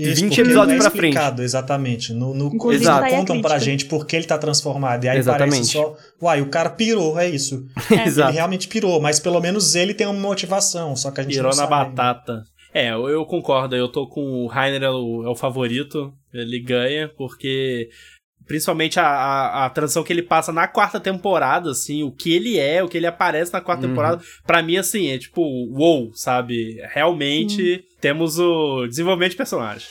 Isso, 20 porque episódios não é pra frente. Exatamente. No, no, Inclusive, eles tá não a contam pra gente por que ele tá transformado. E aí Exatamente. parece só, uai, o cara pirou, é isso. *laughs* Exato. Ele realmente pirou, mas pelo menos ele tem uma motivação, só que a gente Pirou não na sabe ainda. batata. É, eu, concordo. Eu tô com o Rainer é o, é o favorito. Ele ganha, porque. Principalmente a, a, a transição que ele passa na quarta temporada, assim, o que ele é, o que ele aparece na quarta Uhum. temporada, pra mim, assim, é tipo, uou, sabe? Realmente temos o desenvolvimento de personagem.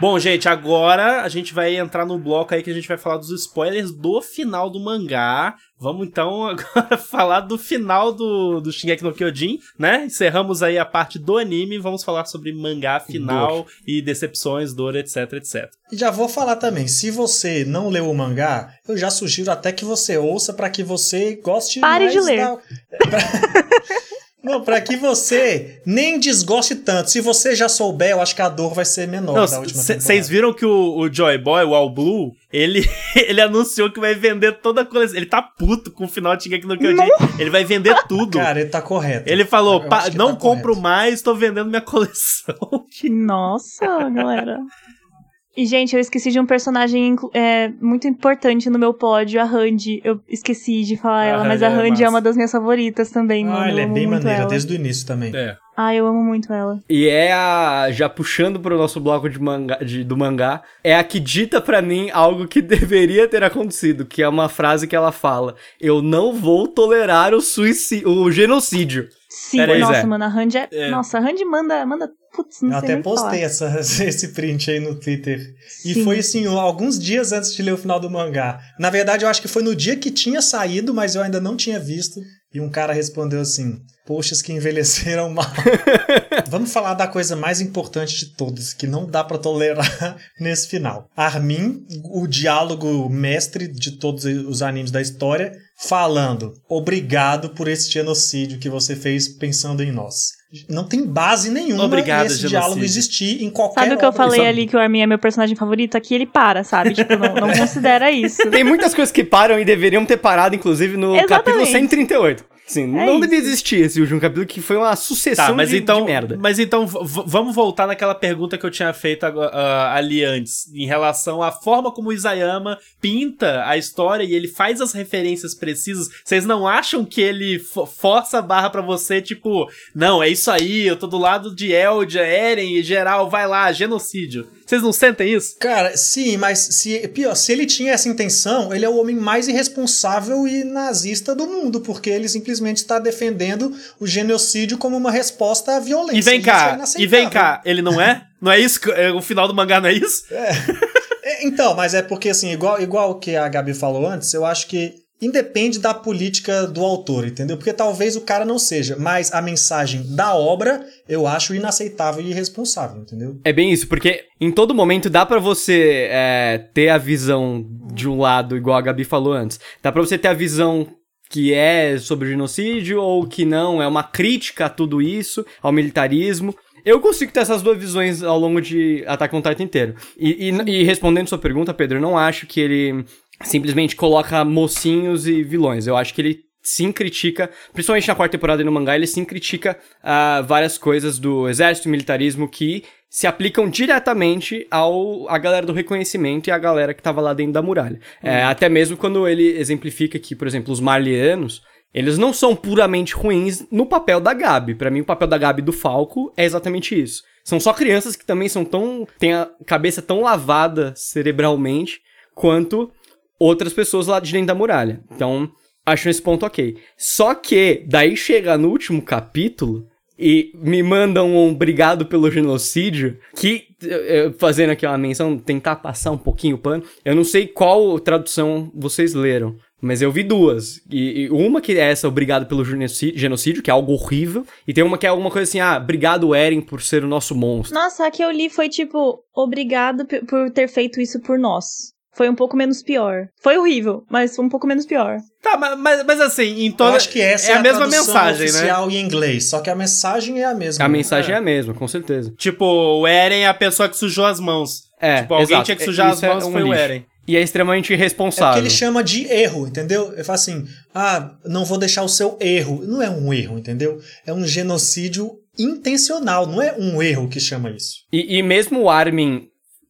Bom, gente, agora a gente vai entrar no bloco aí que a gente vai falar dos spoilers do final do mangá. Vamos então *laughs* agora falar do final do, do Shingeki no Kyojin, né? Encerramos aí a parte do anime, vamos falar sobre mangá final e decepções, dor, etc, etc. E já vou falar também, se você não leu o mangá, eu já sugiro até que você ouça para que você goste Pare mais de ler. da- *laughs* *laughs* Não, para que você nem desgoste tanto. Se você já souber, eu acho que a dor vai ser menor da última temporada. Vocês viram que o, o Joy Boy, o All Blue, ele, *laughs* ele anunciou que vai vender toda a coleção. Ele tá puto com o final de Shingeki no Kyojin. Ele vai vender *laughs* tudo. Cara, ele tá correto. ele falou, Eu "Pa- acho que não tá compro correto. mais, tô vendendo minha *laughs* coleção. Nossa, galera. E, gente, eu esqueci de um personagem é, muito importante no meu pódio, a Randy. Eu esqueci de falar A ela, mas a é Randy é massa. uma das minhas favoritas também, mano. Ah, ela é bem muito maneira, ela. desde o início também. É. Ah, eu amo muito ela. E é a. Já puxando pro nosso bloco de mangá, de- do mangá, é a que dita pra mim algo que *laughs* deveria ter acontecido, que é uma frase que ela fala: Eu não vou tolerar o suicídio, o genocídio. Sim, Pera aí, nossa, Zé. mano, a Randy é... É. Nossa, a Randy manda... manda putz, não Eu até postei essa, *laughs* esse print aí no Twitter. E Sim. foi assim, alguns dias antes de ler o final do mangá. Na verdade, eu acho que foi no dia que tinha saído, mas eu ainda não tinha visto. E um cara respondeu assim: Poxas que envelheceram mal. *laughs* Vamos falar da coisa mais importante de todas, que não dá pra tolerar *laughs* nesse final. Armin, o diálogo mestre de todos os animes da história, falando: Obrigado por esse genocídio que você fez pensando em nós. Não tem base nenhuma Obrigado, esse genocídio. diálogo existir em qualquer Sabe o que eu falei sabe? ali que o Armin é meu personagem favorito? Aqui ele para, sabe? Tipo, não, não *laughs* considera isso. Tem muitas coisas que param e deveriam ter parado, inclusive, no Exatamente. capítulo 138. Sim, É não isso. devia existir esse último capítulo, que foi uma sucessão Tá, mas de, então, de merda. mas então vamos voltar naquela pergunta que eu tinha feito ah, ali antes, em relação à forma como o Isayama pinta a história e ele faz as referências precisas. Vocês não acham que ele fo- força a barra pra você, tipo, não, é isso aí, eu tô do lado de Eldia, Eren e geral, vai lá, genocídio. Vocês não sentem isso? Cara, sim, mas se, pior, se ele tinha essa intenção, ele é o homem mais irresponsável e nazista do mundo, porque ele simplesmente está defendendo o genocídio como uma resposta à violência. E vem é cá, e inaceitável. vem cá, ele não é? Não é isso? é, O final do mangá não é isso? É, Então, mas é porque, assim, igual, igual o que a Gabi falou antes, eu acho que independe da política do autor, entendeu? Porque talvez o cara não seja, mas a mensagem da obra eu acho inaceitável e irresponsável, entendeu? É bem isso, porque em todo momento dá pra você é, ter a visão de um lado, igual a Gabi falou antes. Dá pra você ter a visão que é sobre genocídio ou que não, é uma crítica a tudo isso, ao militarismo. Eu consigo ter essas duas visões ao longo de Attack on Titan inteiro. E, e- e respondendo sua pergunta, Pedro, eu não acho que ele simplesmente coloca mocinhos e vilões. Eu acho que ele sim critica, principalmente na quarta temporada e no mangá, ele sim critica ah, várias coisas do exército e militarismo que se aplicam diretamente ao a galera do reconhecimento e a galera que tava lá dentro da muralha. É, até mesmo quando ele exemplifica que, por exemplo, os marlianos, eles não são puramente ruins no papel da Gabi. Pra mim, o papel da Gabi do Falco é exatamente isso. São só crianças que também são tão. têm a cabeça tão lavada cerebralmente quanto outras pessoas lá de dentro da muralha. Então, acho esse ponto ok. Só que, daí chega no último capítulo e me mandam um obrigado pelo genocídio, que, fazendo aqui uma menção, tentar passar um pouquinho o pano, eu não sei qual tradução vocês leram. Mas eu vi duas. E, e uma que é essa, obrigado pelo genocídio, que é algo horrível. E tem uma que é alguma coisa assim, ah, obrigado, Eren, por ser o nosso monstro. Nossa, a que eu li foi tipo, obrigado por ter feito isso por nós. Foi um pouco menos pior. Foi horrível, mas foi um pouco menos pior. Tá, mas, mas, assim, em toda. eu acho que essa é é, a mesma tradução mensagem, né? oficial em inglês, só que a mensagem é a mesma. A né? mensagem é. a mesma, com certeza. Tipo, o Eren é a pessoa que sujou as mãos. É, Tipo, alguém exato. tinha que sujar Isso as mãos, é um foi o lixo. Eren. E é extremamente É porque irresponsável. ele chama de erro, entendeu? Ele fala assim: ah, não vou deixar o seu erro. Não é um erro, entendeu? É um genocídio intencional, não é um erro que chama isso. E, e mesmo o Armin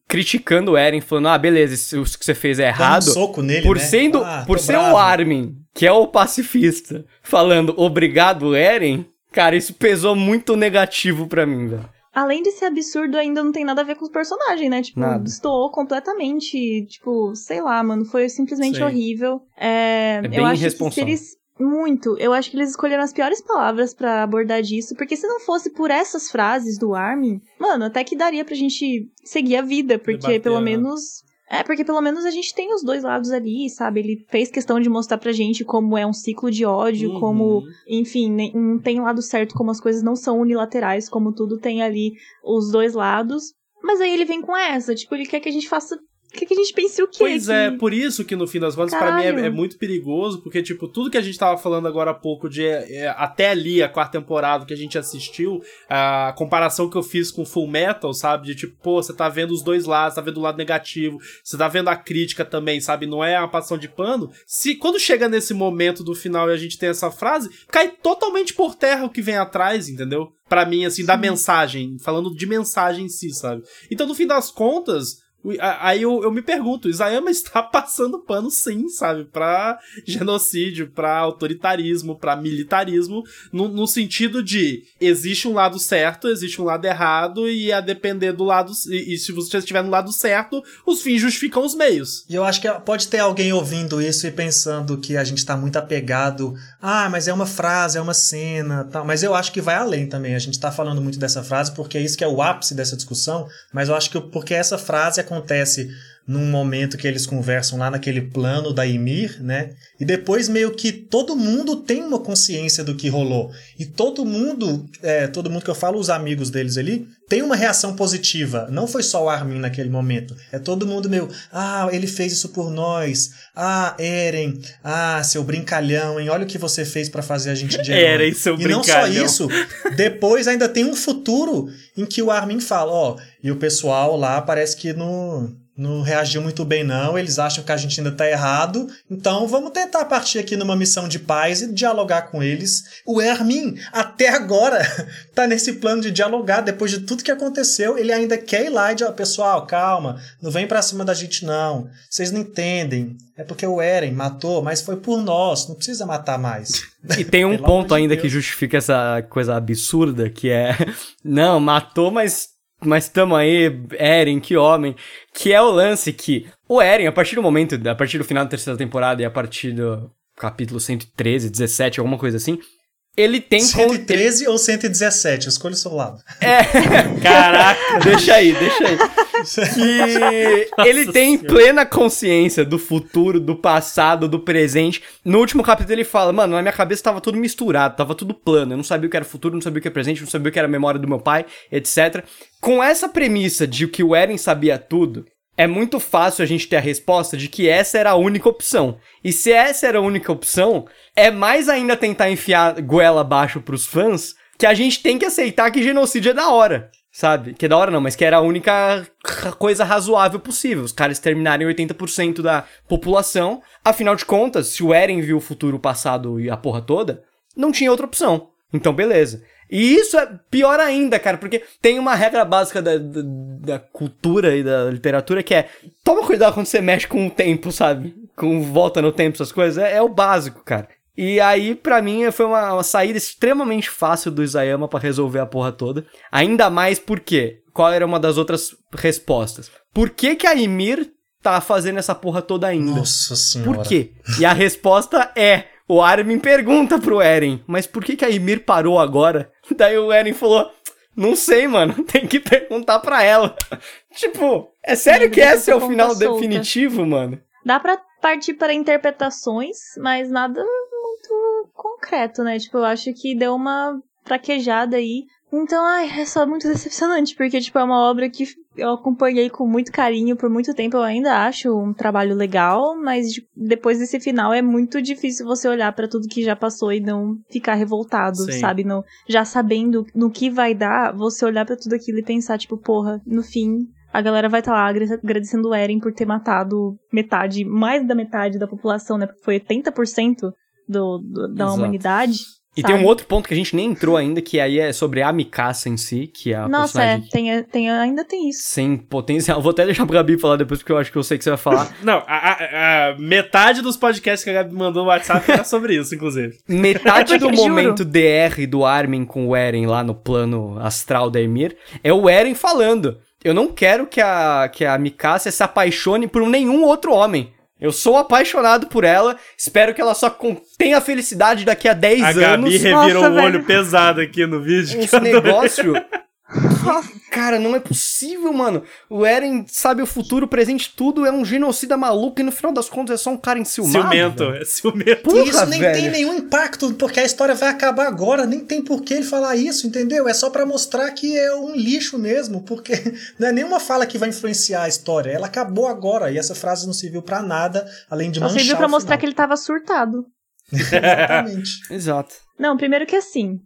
criticando o Eren, falando, ah, beleza, isso que você fez é Dando um errado. soco nele, por né? sendo, Ah, por ser bravo. o Armin, que é o pacifista, falando obrigado, Eren, cara, isso pesou muito negativo pra mim, velho. Além de ser absurdo, ainda não tem nada a ver com os personagens, né? Tipo, Nada. destoou completamente. Tipo, sei lá, mano. Foi simplesmente Sim. horrível. É, É bem eu acho que se irresponsável. eles Muito. Eu acho que eles escolheram as piores palavras pra abordar disso, porque se não fosse por essas frases do Armin, mano, até que daria pra gente seguir a vida, porque Debater, pelo né? menos. É, porque pelo menos a gente tem os dois lados ali, sabe? Ele fez questão de mostrar pra gente como é um ciclo de ódio, Uhum. como, enfim, não tem lado certo, como as coisas não são unilaterais, como tudo tem ali os dois lados. Mas aí ele vem com essa, tipo, ele quer que a gente faça. Quer que a gente pense o quê? Pois Que- é, por isso que no fim das contas, pra mim, é, é muito perigoso, porque, tipo, tudo que a gente tava falando agora há pouco, de é, até ali, a quarta temporada que a gente assistiu, a comparação que eu fiz com Full Metal, sabe? De tipo, pô, você tá vendo os dois lados, tá vendo o lado negativo, você tá vendo a crítica também, sabe? Não é uma passão de pano. Se quando chega nesse momento do final e a gente tem essa frase, cai totalmente por terra o que vem atrás, entendeu? Pra mim, assim, da mensagem, falando de mensagem em si, sabe? Então, no fim das contas, o- Aí eu, eu me pergunto, Isayama *laughs* está passando pano sim, sabe? Pra genocídio, pra autoritarismo, pra militarismo, no, no sentido de existe um lado certo, existe um lado errado, e a depender do lado. E, e se você estiver no lado certo, os fins justificam os meios. E eu acho que pode ter alguém ouvindo isso e pensando que a gente tá muito apegado. Ah, mas é uma frase, é uma cena, tal. Mas eu acho que vai além também. A gente tá falando muito dessa frase porque é isso que é o ápice dessa discussão. Mas eu acho que porque essa frase acontece num momento que eles conversam lá naquele plano da Ymir, né? E depois meio que todo mundo tem uma consciência do que rolou. E todo mundo, é, todo mundo que eu falo, os amigos deles ali, tem uma reação positiva. Não foi só o Armin naquele momento. É todo mundo meio, ah, ele fez isso por nós. Ah, Eren, ah, seu brincalhão, hein? Olha o que você fez pra fazer a gente de herói." Eren, seu E não só brincalhão. isso, depois ainda tem um futuro em que o Armin fala, ó, e o pessoal lá parece que não, não reagiu muito bem não, eles acham que a gente ainda tá errado, então vamos tentar partir aqui numa missão de paz e dialogar com eles. O Armin, até agora, *laughs* tá nesse plano de dialogar, depois de tudo que aconteceu, ele ainda quer ir lá e dizer, pessoal, calma, não vem pra cima da gente não, vocês não entendem, é porque o Eren matou, mas foi por nós, não precisa matar mais. *laughs* E tem um ponto ainda Deus. que justifica essa coisa absurda, que é... *laughs* Não, matou, mas... Mas tamo aí, Eren, que homem. Que é o lance que o Eren, a partir do momento, a partir do final da terceira temporada e a partir do capítulo 113, 17, alguma coisa assim, ele tem... con- 113 ou 117, escolha o seu lado. É, *laughs* caraca, deixa aí, deixa aí. Que ele tem Senhora. plena consciência do futuro, do passado, do presente. No último capítulo ele fala, mano, na minha cabeça tava tudo misturado, tava tudo plano. Eu não sabia o que era futuro, não sabia o que era presente, não sabia o que era a memória do meu pai, etc. Com essa premissa de que o Eren sabia tudo, é muito fácil a gente ter a resposta de que essa era a única opção. E se essa era a única opção, é mais ainda tentar enfiar goela abaixo pros fãs que a gente tem que aceitar que genocídio é da hora. Sabe? Que é da hora não, mas que era a única coisa razoável possível. Os caras terminarem 80% da população. Afinal de contas, se o Eren viu o futuro, o passado e a porra toda, não tinha outra opção. Então, beleza. E isso é pior ainda, cara, porque tem uma regra básica da, da, da cultura e da literatura que é toma cuidado quando você mexe com o tempo, sabe? Com volta no tempo, essas coisas. É, é o básico, cara. E aí, pra mim, foi uma, uma saída extremamente fácil do Isayama pra resolver a porra toda. Ainda mais porque, qual era uma das outras respostas? Por que que a Ymir tá fazendo essa porra toda ainda? Nossa senhora. Por quê? E a resposta é: o Armin pergunta pro Eren, mas por que, que a Ymir parou agora? *laughs* Daí o Eren falou: Não sei, mano, *laughs* tem que perguntar pra ela. *laughs* tipo, é sério que esse é o final solta. definitivo, mano? Dá pra partir para interpretações, mas nada muito concreto, né? Tipo, eu acho que deu uma fraquejada aí. Então, ai, é só muito decepcionante, porque, tipo, é uma obra que eu acompanhei com muito carinho por muito tempo. Eu ainda acho um trabalho legal, mas depois desse final é muito difícil você olhar pra tudo que já passou e não ficar revoltado, Sim. sabe? Não, já sabendo no que vai dar, você olhar pra tudo aquilo e pensar, tipo, porra, no fim, a galera vai estar lá agra- agradecendo o Eren por ter matado metade, mais da metade da população, né? Porque foi 80% do, do- da Exato. humanidade. E sabe? tem um outro ponto que a gente nem entrou ainda, que aí é sobre a Mikasa em si, que é a Nossa, é, personagem tem, tem, ainda tem isso. sem potencial. Vou até deixar pro Gabi falar depois, porque eu acho que eu sei que você vai falar. *laughs* Não, a, a- a metade dos podcasts que a Gabi mandou no WhatsApp era sobre isso, inclusive. *laughs* Metade É do momento DR do Armin com o Eren lá no plano astral da Emir é o Eren falando. Eu não quero que a, que a Mikasa se apaixone por nenhum outro homem. Eu sou apaixonado por ela, espero que ela só tenha felicidade daqui a 10 A Gabi anos. revirou Nossa, o olho velho. pesado aqui no vídeo. que Esse negócio. *laughs* Cara, não é possível, mano. O Eren sabe o futuro, o presente, tudo é um genocida maluco e no final das contas é só um cara enciumado. Ciumento, velho. é ciumento. Porra, E isso nem velho. tem nenhum impacto, porque a história vai acabar agora, nem tem por que ele falar isso, entendeu? É só pra mostrar que é um lixo mesmo, porque *laughs* não é nenhuma fala que vai influenciar a história. Ela acabou agora e essa frase não serviu pra nada, além de Só manchar serviu pra mostrar que ele tava surtado. *laughs* Exatamente. Exato. Não, primeiro que assim.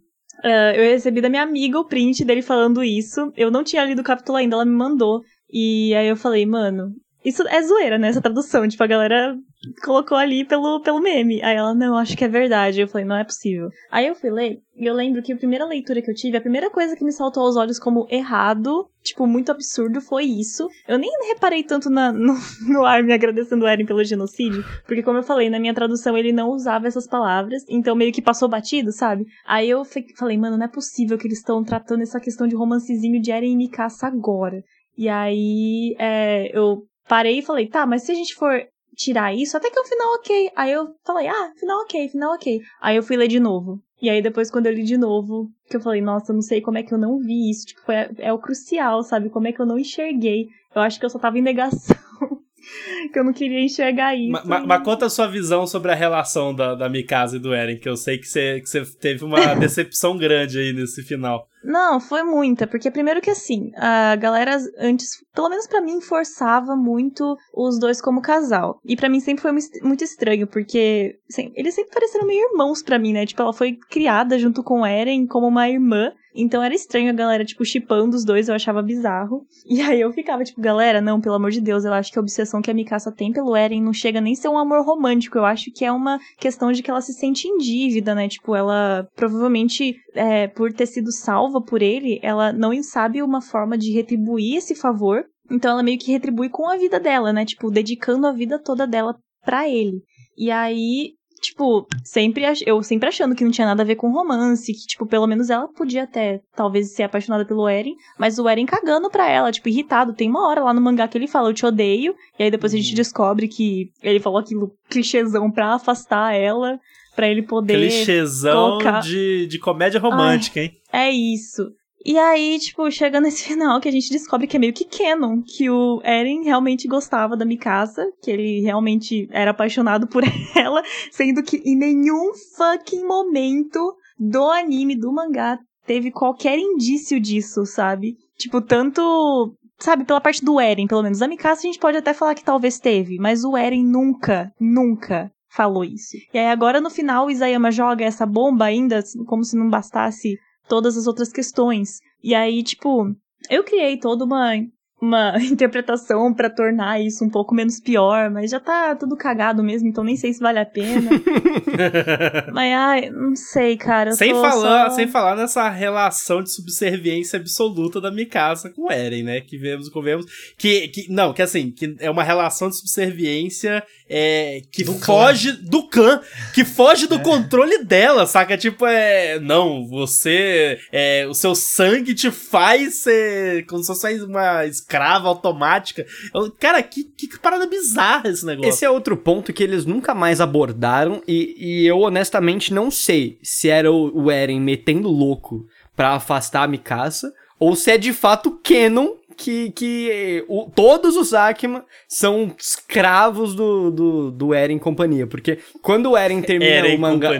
Eh, eu recebi da minha amiga o print dele falando isso. Eu não tinha lido o capítulo ainda, ela me mandou. E aí eu falei, mano, isso é zoeira, né? Essa tradução. Tipo, a galera colocou ali pelo, pelo meme. Aí ela, não, acho que é verdade. Eu falei, não é possível. Aí eu fui ler, e eu lembro que a primeira leitura que eu tive, a primeira coisa que me saltou aos olhos como errado, tipo, muito absurdo, foi isso. Eu nem reparei tanto na, *laughs* no, no ar me agradecendo o Eren pelo genocídio, porque como eu falei, na minha tradução ele não usava essas palavras, então meio que passou batido, sabe? Aí eu falei, mano, não é possível que eles estão tratando essa questão de romancezinho de Eren e Mikasa agora. E aí é, eu parei e falei, tá, mas se a gente for tirar isso, até que é um final ok. Aí eu falei, ah, final ok, final ok. Aí eu fui ler de novo. E aí depois, quando eu li de novo, que eu falei, nossa, não sei como é que eu não vi isso. Tipo, é, é o crucial, sabe? Como é que eu não enxerguei. Eu acho que eu só tava em negação. *laughs* *laughs* que eu não queria enxergar isso. Ma- ma- Mas conta a sua visão sobre a relação da, da Mikasa e do Eren, que eu sei que você, que você teve uma *laughs* decepção grande aí nesse final. Não, foi muita, porque primeiro que assim, a galera antes, pelo menos pra mim, forçava muito os dois como casal. E pra mim sempre foi mu- muito estranho, porque assim, eles sempre pareceram meio irmãos pra mim, né? Tipo, ela foi criada junto com o Eren como uma irmã. Então era estranho a galera, tipo, chipando os dois, eu achava bizarro. E aí eu ficava, tipo, galera, não, pelo amor de Deus, eu acho que a obsessão que a Mikasa tem pelo Eren não chega nem a ser um amor romântico. Eu acho que é uma questão de que ela se sente em dívida, né? Tipo, ela provavelmente, é, por ter sido salva por ele, ela não sabe uma forma de retribuir esse favor. Então ela meio que retribui com a vida dela, né? Tipo, dedicando a vida toda dela pra ele. E aí, tipo, sempre eu sempre achando que não tinha nada a ver com romance, que, tipo, pelo menos ela podia até, talvez, ser apaixonada pelo Eren, mas o Eren cagando pra ela, tipo, irritado. Tem uma hora lá no mangá que ele fala, eu te odeio, e aí depois a gente descobre que ele falou aquilo clichêzão pra afastar ela, pra ele poder. Clichêzão colocar- de, de comédia romântica, hein? É isso. E aí, tipo, chega nesse *laughs* final que a gente descobre que é meio que canon, que o Eren realmente gostava da Mikasa, que ele realmente era apaixonado por *laughs* ela, sendo que em nenhum fucking momento do anime, do mangá, teve qualquer indício disso, sabe? Tipo, tanto, sabe, pela parte do Eren, pelo menos. A Mikasa a gente pode até falar que talvez teve, mas o Eren nunca, nunca falou isso. E aí agora no final o Isayama joga essa bomba ainda, como se não bastasse todas as outras questões. E aí, tipo, eu criei toda uma, uma *laughs* interpretação pra tornar isso um pouco menos pior, mas já tá tudo cagado mesmo, então nem sei se vale a pena. *laughs* mas, ai, não sei, cara. sem, falar, só- sem falar nessa relação de subserviência absoluta da Mikasa com o Eren, né? Que vemos, convemos. Que, que, não, que assim, que é uma relação de subserviência é, que Do clã. foge do clã, que foge do controle dela, saca? Tipo, é. Não, você. É, o seu sangue te faz ser. Como se fosse uma escrava automática. Eu- Cara, que, que parada bizarra esse negócio. Esse é outro ponto que eles nunca mais abordaram e, e eu honestamente não sei se era o, o Eren metendo louco pra afastar a Mikasa ou se é de fato canon que, que o- todos os Akima são escravos do, do, do Eren e companhia. Porque quando o Eren termina Eren o mangá...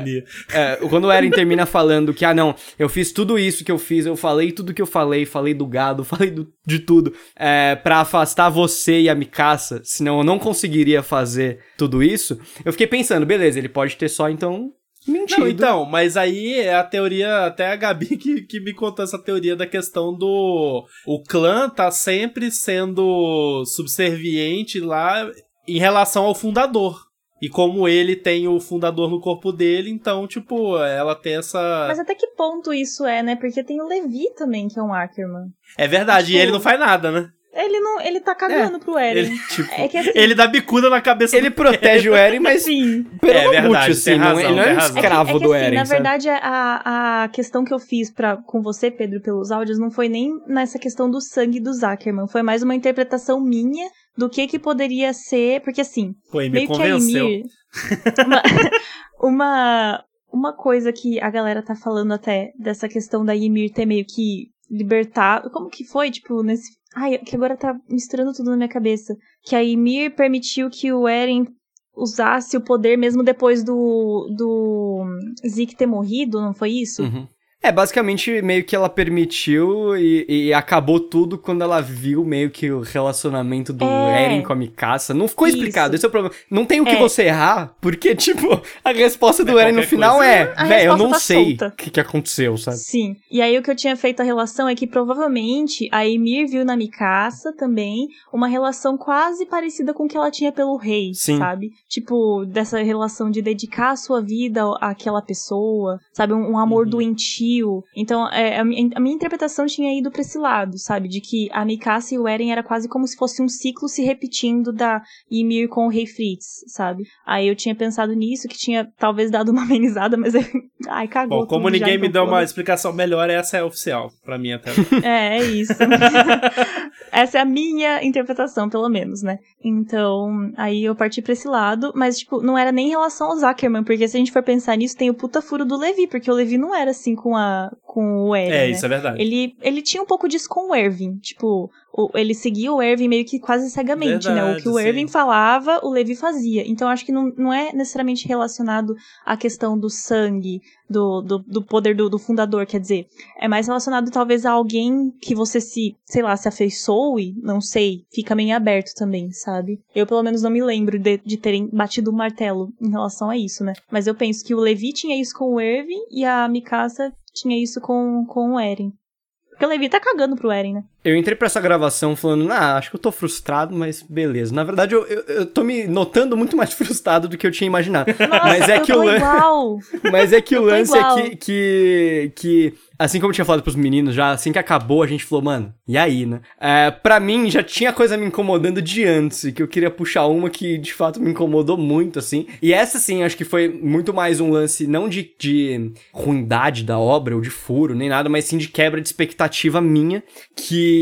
É, quando o Eren termina falando que, ah, não, eu fiz tudo isso que eu fiz, eu falei tudo que eu falei, falei do gado, *laughs* falei do- de tudo, é, pra afastar você e a Mikasa, senão eu não conseguiria fazer tudo isso. Eu fiquei pensando, beleza, ele pode ter só, então, mentido. Não, então, mas aí é a teoria, até a Gabi que, que me contou essa teoria da questão do. O clã tá sempre sendo subserviente lá em relação ao fundador. E como ele tem o fundador no corpo dele, então, tipo, ela tem essa. Mas até que ponto isso é, né? Porque tem o Levi também, que é um Ackerman. É verdade, e tipo, ele não faz nada, né? Ele não. Ele tá cagando pro Eren. Ele, *laughs* tipo, É que assim. ele dá bicuda na cabeça Ele do protege o Eren, mas *laughs* Sim. pelo É verdade, tem assim, não, razão, ele não é um escravo é que, do assim, Eren, Na sabe? verdade, a, a questão que eu fiz pra, com você, Pedro, pelos áudios, não foi nem nessa questão do sangue do Zuckerman. Foi mais uma interpretação minha do que que poderia ser, porque assim, e me meio que a convenceu. Ymir, *laughs* uma, uma uma coisa que a galera tá falando até dessa questão da Ymir ter meio que libertado, como que foi, tipo, nesse, ai, que agora tá misturando tudo na minha cabeça, que a Ymir permitiu que o Eren usasse o poder mesmo depois do do Zeke ter morrido, não foi isso? Uhum. É, basicamente, meio que ela permitiu e, e acabou tudo quando ela viu meio que o relacionamento do É. Eren com a Mikasa. Não ficou Isso. explicado, esse é o problema. Não tem o que É. você errar, porque, tipo, a resposta do É Eren no final coisa. é, A velho, eu não tá sei o que, que aconteceu, sabe? Sim. E aí o que eu tinha feito a relação é que provavelmente a Emir viu na Mikasa também uma relação quase parecida com o que ela tinha pelo rei, Sim. sabe? Tipo, dessa relação de dedicar a sua vida àquela pessoa, sabe? Um, um amor Uhum. doentio. Então, é, a, minha, a minha interpretação tinha ido pra esse lado, sabe? De que a Mikasa e o Eren era quase como se fosse um ciclo se repetindo da Ymir com o rei Fritz, sabe? Aí eu tinha pensado nisso, que tinha talvez dado uma *laughs* amenizada, mas... Ai, cagou Bom, como ninguém me deu uma explicação melhor, essa é oficial pra mim até. É, é isso. *laughs* Essa é a minha interpretação, pelo menos, né? Então, aí eu parti pra esse lado, mas, tipo, não era nem em relação ao Zuckerman, porque se a gente for pensar nisso, tem o puta furo do Levi, porque o Levi não era assim com, a, com o Eren, é, né? isso é verdade. Ele, ele tinha um pouco disso com o Erwin. Tipo, o- ele seguia o Erwin meio que quase cegamente, né? O Verdade, que o sim. Erwin falava, o Levi fazia. Então, acho que não, não é necessariamente relacionado à questão do sangue, do, do, do poder do, do fundador, quer dizer. É mais relacionado, talvez, a alguém que você se, sei lá, se afeiçoe, não sei, fica meio aberto também, sabe? Eu, pelo menos, não me lembro de, de terem batido o martelo em relação a isso, né? Mas eu penso que o Levi tinha isso com o Erwin e a Mikasa tinha isso com, com o Eren. Porque o Levi tá cagando pro Eren, né? Eu entrei pra essa gravação falando, ah, acho que eu tô frustrado, mas beleza. Na verdade, eu, eu, eu tô me notando muito mais *laughs* frustrado do que eu tinha imaginado. Nossa, mas é eu que o lan- igual. *laughs* Mas é que o lance é que, que, que, assim como eu tinha falado pros meninos já, assim que acabou, a gente falou, mano, e aí, né? É, pra mim, já tinha coisa me incomodando de antes, e que eu queria puxar uma que, de fato, me incomodou muito, assim. E essa, sim, acho que foi muito mais um lance, não de, de ruindade da obra, ou de furo, nem nada, mas sim de quebra de expectativa minha, que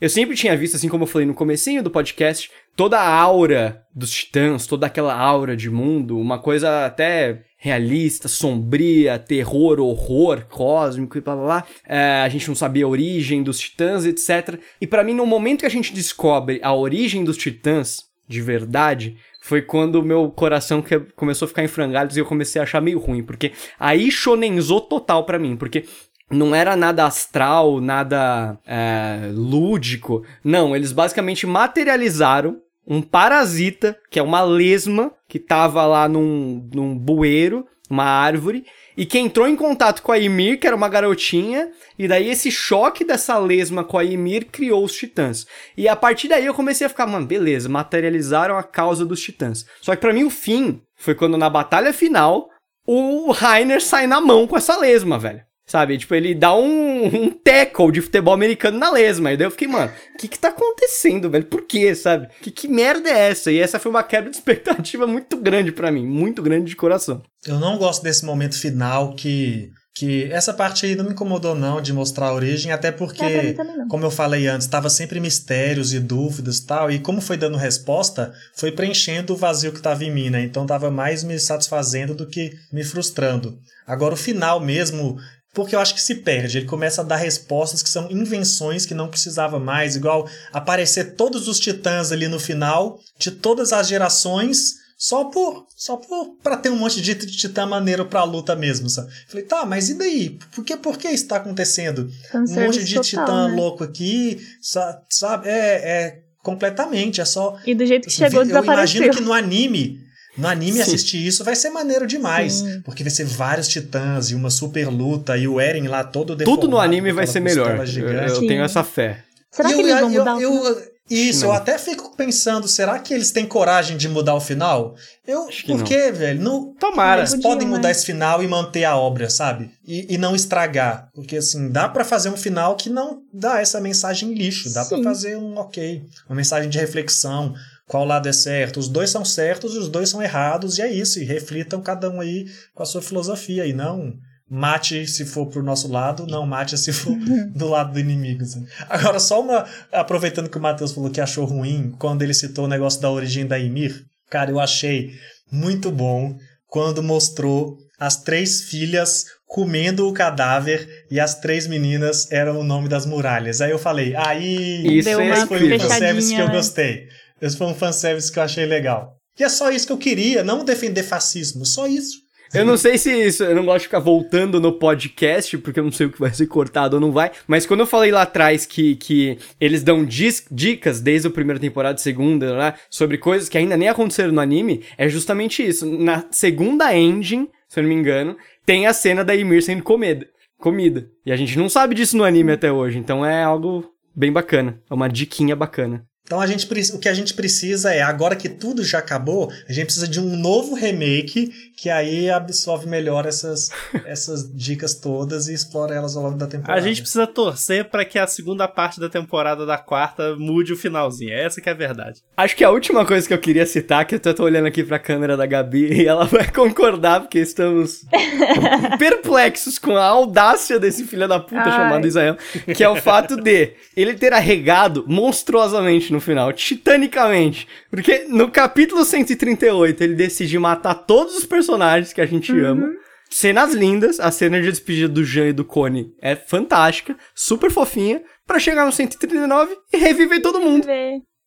eu sempre tinha visto, assim como eu falei no comecinho do podcast, toda a aura dos titãs, toda aquela aura de mundo, uma coisa até realista, sombria, terror, horror cósmico e blá blá blá. É, a gente não sabia a origem dos titãs, etc. E pra mim, no momento que a gente descobre a origem dos titãs, de verdade, foi quando o meu coração que- começou a ficar em frangalhos e eu comecei a achar meio ruim, porque aí shonenzou total pra mim, porque não era nada astral, nada é, lúdico. Não, eles basicamente materializaram um parasita, que é uma lesma, que tava lá num, num bueiro, uma árvore, e que entrou em contato com a Ymir, que era uma garotinha, e daí esse choque dessa lesma com a Ymir criou os titãs. E a partir daí eu comecei a ficar, mano, beleza, materializaram a causa dos titãs. Só que pra mim o fim foi quando na batalha final o Rainer sai na mão com essa lesma, velho. Sabe? Tipo, ele dá um, um tackle de futebol americano na lesma. E daí eu fiquei, mano, o que que tá acontecendo, velho? Por quê, sabe? Que, que merda é essa? E essa foi uma quebra de expectativa muito grande pra mim. Muito grande de coração. Eu não gosto desse momento final que. Que essa parte aí não me incomodou, não, de mostrar a origem, até É, porque, não. como eu falei antes, estava sempre mistérios e dúvidas e tal, e como foi dando resposta, foi preenchendo o vazio que estava em mim, né? Então tava mais me satisfazendo do que me frustrando. Agora, o final mesmo, porque eu acho que se perde, ele começa a dar respostas que são invenções que não precisava mais, igual aparecer todos os titãs ali no final, de todas as gerações, só por só por para ter um monte de titã maneiro pra luta mesmo, sabe? Falei, tá, mas e daí? Por que por que isso tá acontecendo? Um monte de total, titã né? louco aqui, sa- sabe? É, é completamente, é só E do jeito que Assim, chegou, eu desapareceu. imagino que no anime, no anime Sim. assistir isso vai ser maneiro demais, Sim. porque vai ser vários titãs e uma super luta e o Eren lá todo Tudo deformado. no anime vai ser melhor. Eu, gigante. eu Sim. tenho essa fé. Será E que eu- eles vão eu- mudar o eu- final? Isso, Não. eu até fico pensando, será que eles têm coragem de mudar o final? Eu, Acho que por não. quê, velho? Não, Tomara. eles Podiam, podem mudar esse final e manter a obra, sabe? E, e não estragar. Porque, assim, dá pra fazer um final que não dá essa mensagem lixo. Dá pra Sim. fazer um ok. Uma mensagem de reflexão. Qual lado é certo? Os dois são certos e os dois são errados. E é isso. E reflitam cada um aí com a sua filosofia. E não mate se for pro nosso lado, não mate se for *laughs* do lado do inimigo. assim. Agora, só uma. Aproveitando que o Matheus falou que achou ruim, quando ele citou o negócio da origem da Ymir, cara, eu achei muito bom quando mostrou as três filhas comendo o cadáver e as três meninas eram o nome das muralhas. Aí eu falei, aí. Isso é foi um incrível. fanservice que eu né? gostei. Esse foi um fanservice que eu achei legal. E é só isso que eu queria, não defender fascismo, só isso. Eu não sei se isso, eu não gosto de ficar voltando no podcast, porque eu não sei o que vai ser cortado ou não vai, mas quando eu falei lá atrás que, que eles dão dicas desde a primeira temporada, segunda, né, sobre coisas que ainda nem aconteceram no anime, é justamente isso. Na segunda engine, se eu não me engano, tem a cena da Ymir sendo comida. comida. E a gente não sabe disso no anime até hoje, então é algo bem bacana. É uma diquinha bacana. Então a gente, o que a gente precisa é, agora que tudo já acabou, a gente precisa de um novo remake que aí absorve melhor essas, *laughs* essas dicas todas e explora elas ao longo da temporada. A gente precisa torcer pra que a segunda parte da temporada da quarta mude o finalzinho. Essa que é a verdade. Acho que a última coisa que eu queria citar, que eu até tô olhando aqui pra câmera da Gabi *laughs* e ela vai concordar, porque estamos *laughs* perplexos com a audácia desse filho da puta Ai. chamado Israel, que é o fato de ele ter arregado monstruosamente no final, titanicamente. Porque no capítulo 138 ele decide matar todos os personagens que a gente ama. Cenas lindas, a cena de despedida do Jean e do Cone é fantástica, super fofinha, pra chegar no 139 e reviver todo mundo.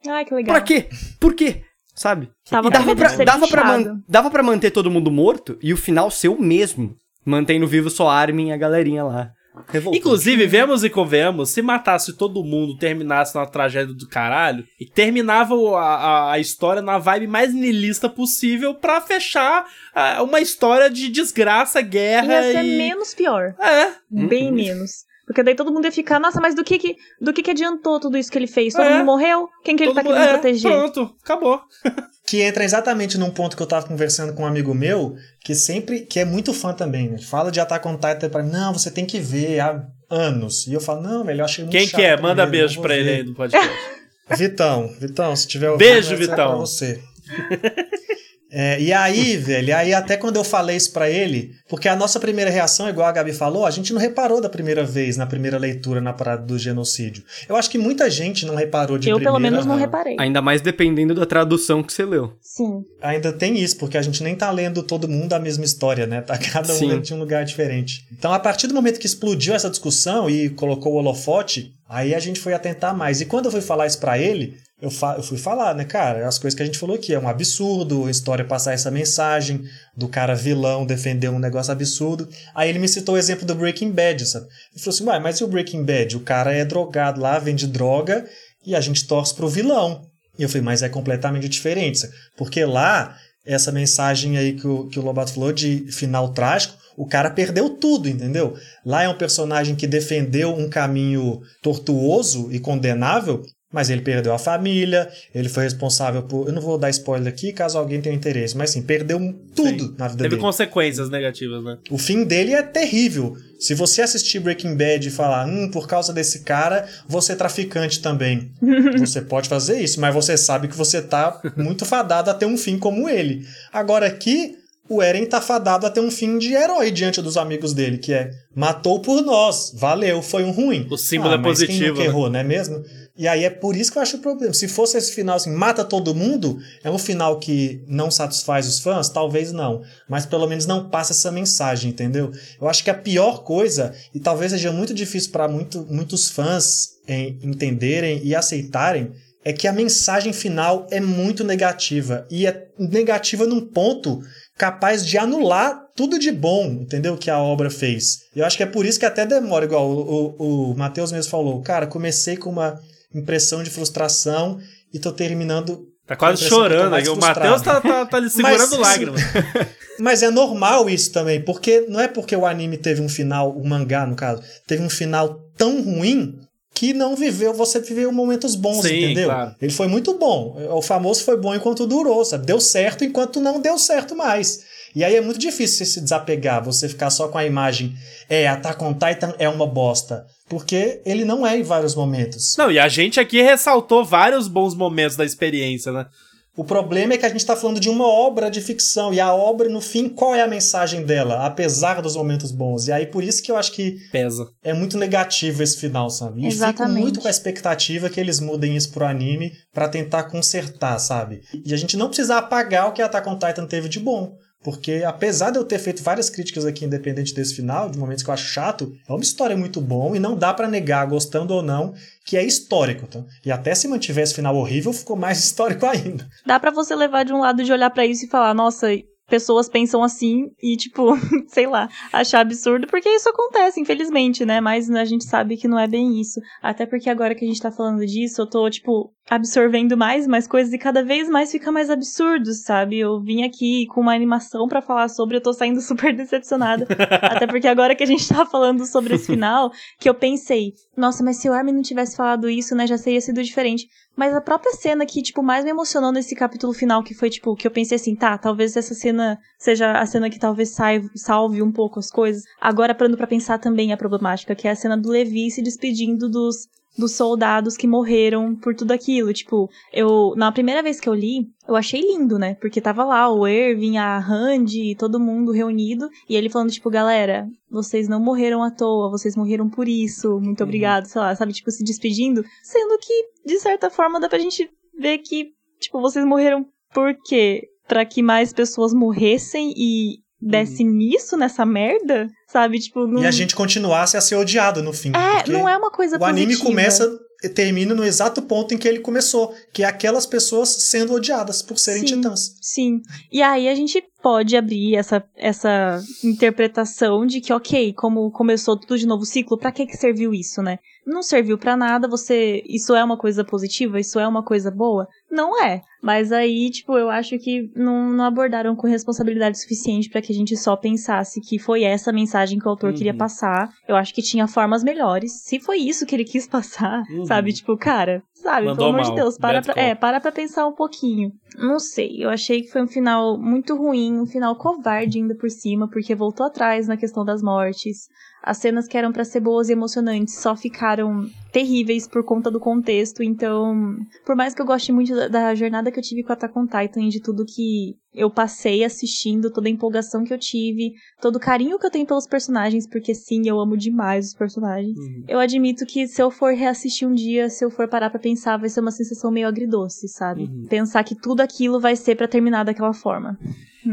Ai, que legal. Pra quê? Por quê? Sabe? Tava e dava pra, dava, pra man- dava pra manter todo mundo morto e o final ser o mesmo. Mantendo vivo só Armin e a galerinha lá. Revoltante. Inclusive, vemos e convenhamos, se matasse todo mundo, terminasse numa tragédia do caralho, e terminava a, a, a história na vibe mais nilista possível pra fechar ah, uma história de desgraça, guerra Ia ser e... menos pior. É, Bem menos. Porque daí todo mundo ia ficar, nossa, mas do que que, do que, que adiantou tudo isso que ele fez? Todo É. mundo morreu? Quem que ele todo tá mundo- querendo é, proteger? pronto, acabou. *laughs* Que entra exatamente num ponto que eu tava conversando com um amigo meu, que sempre, que é muito fã também, né? Fala de Attack on Titan pra mim, não, você tem que ver há anos. E eu falo, não, melhor achei muito Quem que é? Manda beijo pra ele ver." aí no podcast. *laughs* Vitão, Vitão, se tiver Beijo, Vitão. pra você. *laughs* É, e aí, velho, aí até quando eu falei isso pra ele, porque a nossa primeira reação, igual a Gabi falou, a gente não reparou da primeira vez, na primeira leitura, na parada do genocídio. Eu acho que muita gente não reparou de Eu, primeira. pelo menos, não aham. reparei. Ainda mais dependendo da tradução que você leu. Sim. Ainda tem isso, porque a gente nem tá lendo todo mundo a mesma história, né? Tá cada um lendo de um lugar diferente. Então, a partir do momento que explodiu essa discussão e colocou o holofote, aí a gente foi atentar mais. E quando eu fui falar isso pra ele, eu, eu fui falar, né, cara, as coisas que a gente falou aqui, é um absurdo a história passar essa mensagem do cara vilão defender um negócio absurdo. Aí ele me citou o exemplo do Breaking Bad, sabe? Ele falou assim, uai, mas e o Breaking Bad? O cara é drogado lá, vende droga e a gente torce pro vilão. E eu falei, mas é completamente diferente, sabe? porque lá, essa mensagem aí que o, que o Lobato falou de final trágico, o cara perdeu tudo, entendeu? Lá é um personagem que defendeu um caminho tortuoso e condenável, mas ele perdeu a família, ele foi responsável por. Eu não vou dar spoiler aqui caso alguém tenha interesse, mas sim, perdeu tudo Sim. na vida Teve dele. consequências negativas, né? O fim dele é terrível. Se você assistir Breaking Bad e falar, hum, por causa desse cara, você é traficante também. *laughs* você pode fazer isso, mas você sabe que você tá muito fadado a ter um fim como ele. Agora aqui, o Eren tá fadado a ter um fim de herói diante dos amigos dele, que é matou por nós, valeu, foi um ruim. O símbolo é mas quem positivo, nunca né? errou, não é mesmo? E aí é por isso que eu acho o problema. Se fosse esse final assim, mata todo mundo, é um final que não satisfaz os fãs? Talvez não. Mas pelo menos não passa essa mensagem, entendeu? Eu acho que a pior coisa, e talvez seja muito difícil para muito, muitos fãs em, entenderem e aceitarem, é que a mensagem final é muito negativa. E é negativa num ponto capaz de anular tudo de bom, entendeu? Que a obra fez. Eu acho que é por isso que até demora, igual o, o, o Matheus mesmo falou. Cara, comecei com uma impressão de frustração e tô terminando. Tá quase chorando aqui. O. Matheus tá, tá, tá ali segurando Mas- lágrimas. *laughs* Mas é normal isso também, porque não é porque o anime teve um final, o mangá no caso, teve um final tão ruim que não viveu, você viveu momentos bons, Sim, entendeu? claro. Ele foi muito bom. O famoso foi bom enquanto durou, sabe? Deu certo enquanto não deu certo mais. E aí é muito difícil você se desapegar, você ficar só com a imagem, é, Attack on Titan é uma bosta. Porque ele não é em vários momentos. Não, e a gente aqui ressaltou vários bons momentos da experiência, né? O problema é que a gente tá falando de uma obra de ficção. E a obra, no fim, qual é a mensagem dela? Apesar dos momentos bons. E aí, por isso que eu acho que Pesa. é muito negativo esse final, sabe? E fico Exatamente. muito com a expectativa que eles mudem isso pro anime pra tentar consertar, sabe? E a gente não precisa apagar o que Attack on Titan teve de bom. Porque apesar de eu ter feito várias críticas aqui, independente desse final, de momentos que eu acho chato, é uma história muito bom e não dá pra negar, gostando ou não, que é histórico. Tá? E até se mantiver esse final horrível, *laughs* ficou mais histórico ainda. Dá pra você levar de um lado de olhar pra isso e falar, nossa, pessoas pensam assim e, tipo, *laughs* sei lá, achar absurdo, porque isso acontece, infelizmente, né? Mas a gente sabe que não é bem isso. Até porque agora que a gente tá falando disso, eu tô, tipo, absorvendo mais e mais coisas e cada vez mais fica mais absurdo, sabe? Eu vim aqui com uma animação pra falar sobre, eu tô saindo *laughs* super decepcionada. Até porque agora que a gente tá falando sobre esse final, que eu pensei, nossa, mas se o Armin não tivesse falado isso, né, já teria sido diferente. Mas a própria cena que, tipo, mais me emocionou nesse capítulo final, que foi, tipo, que eu pensei assim, tá, talvez essa cena seja a cena que talvez salve, um pouco as coisas. Agora, parando pra pensar também a problemática, que é a cena do Levi se despedindo dos, dos soldados que morreram por tudo aquilo. Tipo, eu, na primeira vez que eu li, eu achei lindo, né? Porque tava lá o Erwin, a Randy, todo mundo reunido, e ele falando, tipo, galera, vocês não morreram à toa, vocês morreram por isso, muito obrigado, sei lá, sabe? Tipo, se despedindo, sendo que, de certa forma, dá pra gente ver que, tipo, vocês morreram por quê? Pra que mais pessoas morressem e desse nisso, nessa merda, sabe? Tipo, não... E a gente continuasse a ser odiado no fim. É, não é uma coisa O anime positiva. começa e termina no exato ponto em que ele começou, que é aquelas pessoas sendo odiadas por serem Sim. titãs. Sim. E aí a gente pode abrir essa, essa interpretação de que, ok, como começou tudo de novo ciclo, pra que que serviu isso, né? Não serviu pra nada, você. Isso é uma coisa positiva? Isso é uma coisa boa? Não é. Mas aí, tipo, eu acho que não, não abordaram com responsabilidade suficiente pra que a gente só pensasse que foi essa mensagem que o autor queria Uhum. passar. Eu acho que tinha formas melhores. Se foi isso que ele quis passar, Uhum. sabe? Tipo, cara, sabe? Mandou pelo amor mal. de Deus, para Bad pra, call. é, para pra pensar um pouquinho. Não sei, eu achei que foi um final muito ruim, um final covarde ainda por cima, porque voltou atrás na questão das mortes. As cenas que eram pra ser boas e emocionantes só ficaram terríveis por conta do contexto, então, por mais que eu goste muito da, da jornada que eu tive com Attack on Titan e de tudo que eu passei assistindo, toda a empolgação que eu tive, todo o carinho que eu tenho pelos personagens, porque sim, eu amo demais os personagens. Uhum. Eu admito que se eu for reassistir um dia, se eu for parar pra pensar, vai ser uma sensação meio agridoce, sabe? Uhum. Pensar que tudo aquilo vai ser pra terminar daquela forma.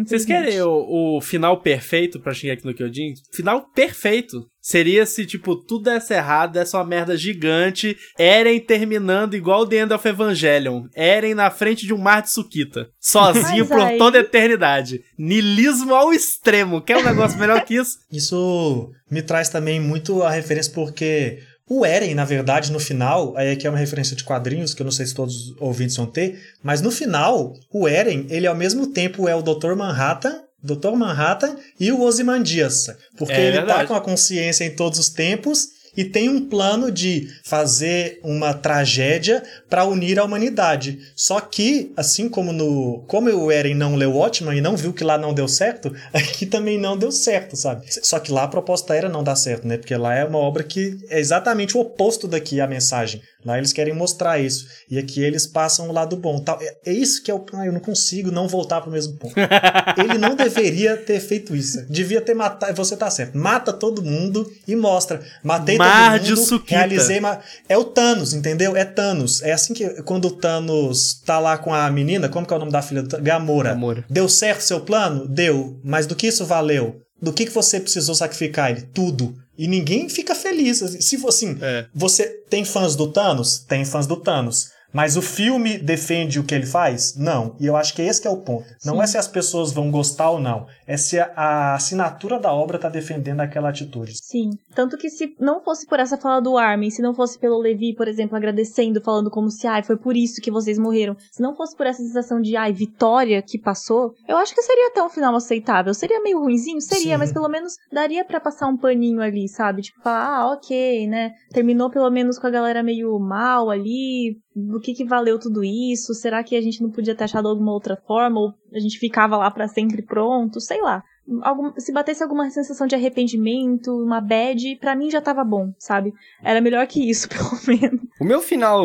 Vocês querem o, o final perfeito pra Shingeki no Kyojin? Final perfeito. Seria se, tipo, tudo desse errado, desse uma merda gigante, Eren terminando igual The End of Evangelion. Eren na frente de um mar de Sukita. Sozinho Mas por aí- toda a eternidade. Nilismo ao extremo. Quer um negócio melhor que isso? *laughs* Isso me traz também muito a referência porque o Eren, na verdade, no final, aí aqui é uma referência de quadrinhos, que eu não sei se todos os ouvintes vão ter, mas no final, o Eren, ele ao mesmo tempo é o Dr. Manhattan, Dr. Manhattan e o Ozymandias, porque É ele tá verdade. com a consciência em todos os tempos e tem um plano de fazer uma tragédia para unir a humanidade. Só que, assim como no, como o Eren não leu Watchmen e não viu que lá não deu certo, *laughs* aqui também não deu certo, sabe? Só que lá a proposta era não dar certo, né? Porque lá é uma obra que é exatamente o oposto daqui a mensagem. Lá eles querem mostrar isso. E aqui eles passam o lado bom. Tal. É, é isso que é o. Ah, eu não consigo não voltar pro mesmo ponto. *laughs* Ele não deveria ter feito isso. Devia ter matado. Você tá certo. Mata todo mundo e mostra. Matei todo mundo. Sukita. realizei. Ma... É o Thanos, entendeu? É Thanos. É assim que quando o Thanos tá lá com a menina, como que é o nome da filha? Gamora. Gamora. Deu certo seu plano? Deu. Mas do que isso valeu? Do que, que você precisou sacrificar ele? Tudo. E ninguém fica feliz. Se for assim, É. você tem fãs do Thanos? Tem fãs do Thanos. Mas o filme defende o que ele faz? Não. E eu acho que esse que é o ponto. Não é se as pessoas vão gostar ou não. É se a, a assinatura da obra tá defendendo aquela atitude. Sim. Tanto que se não fosse por essa fala do Armin, se não fosse pelo Levi, por exemplo, agradecendo, falando como se, ai, foi por isso que vocês morreram. Se não fosse por essa sensação de, ai, vitória que passou, eu acho que seria até um final aceitável. Seria meio ruinzinho? Seria, Sim. mas pelo menos daria pra passar um paninho ali, sabe? Tipo, falar, ah, ok, né? Terminou pelo menos com a galera meio mal ali. Do que que valeu tudo isso? Será que a gente não podia ter achado alguma outra forma? Ou a gente ficava lá pra sempre pronto? Sei lá algum, se batesse alguma sensação de arrependimento, uma bad, pra mim já tava bom, sabe? Era melhor que isso, *laughs* pelo menos. O meu final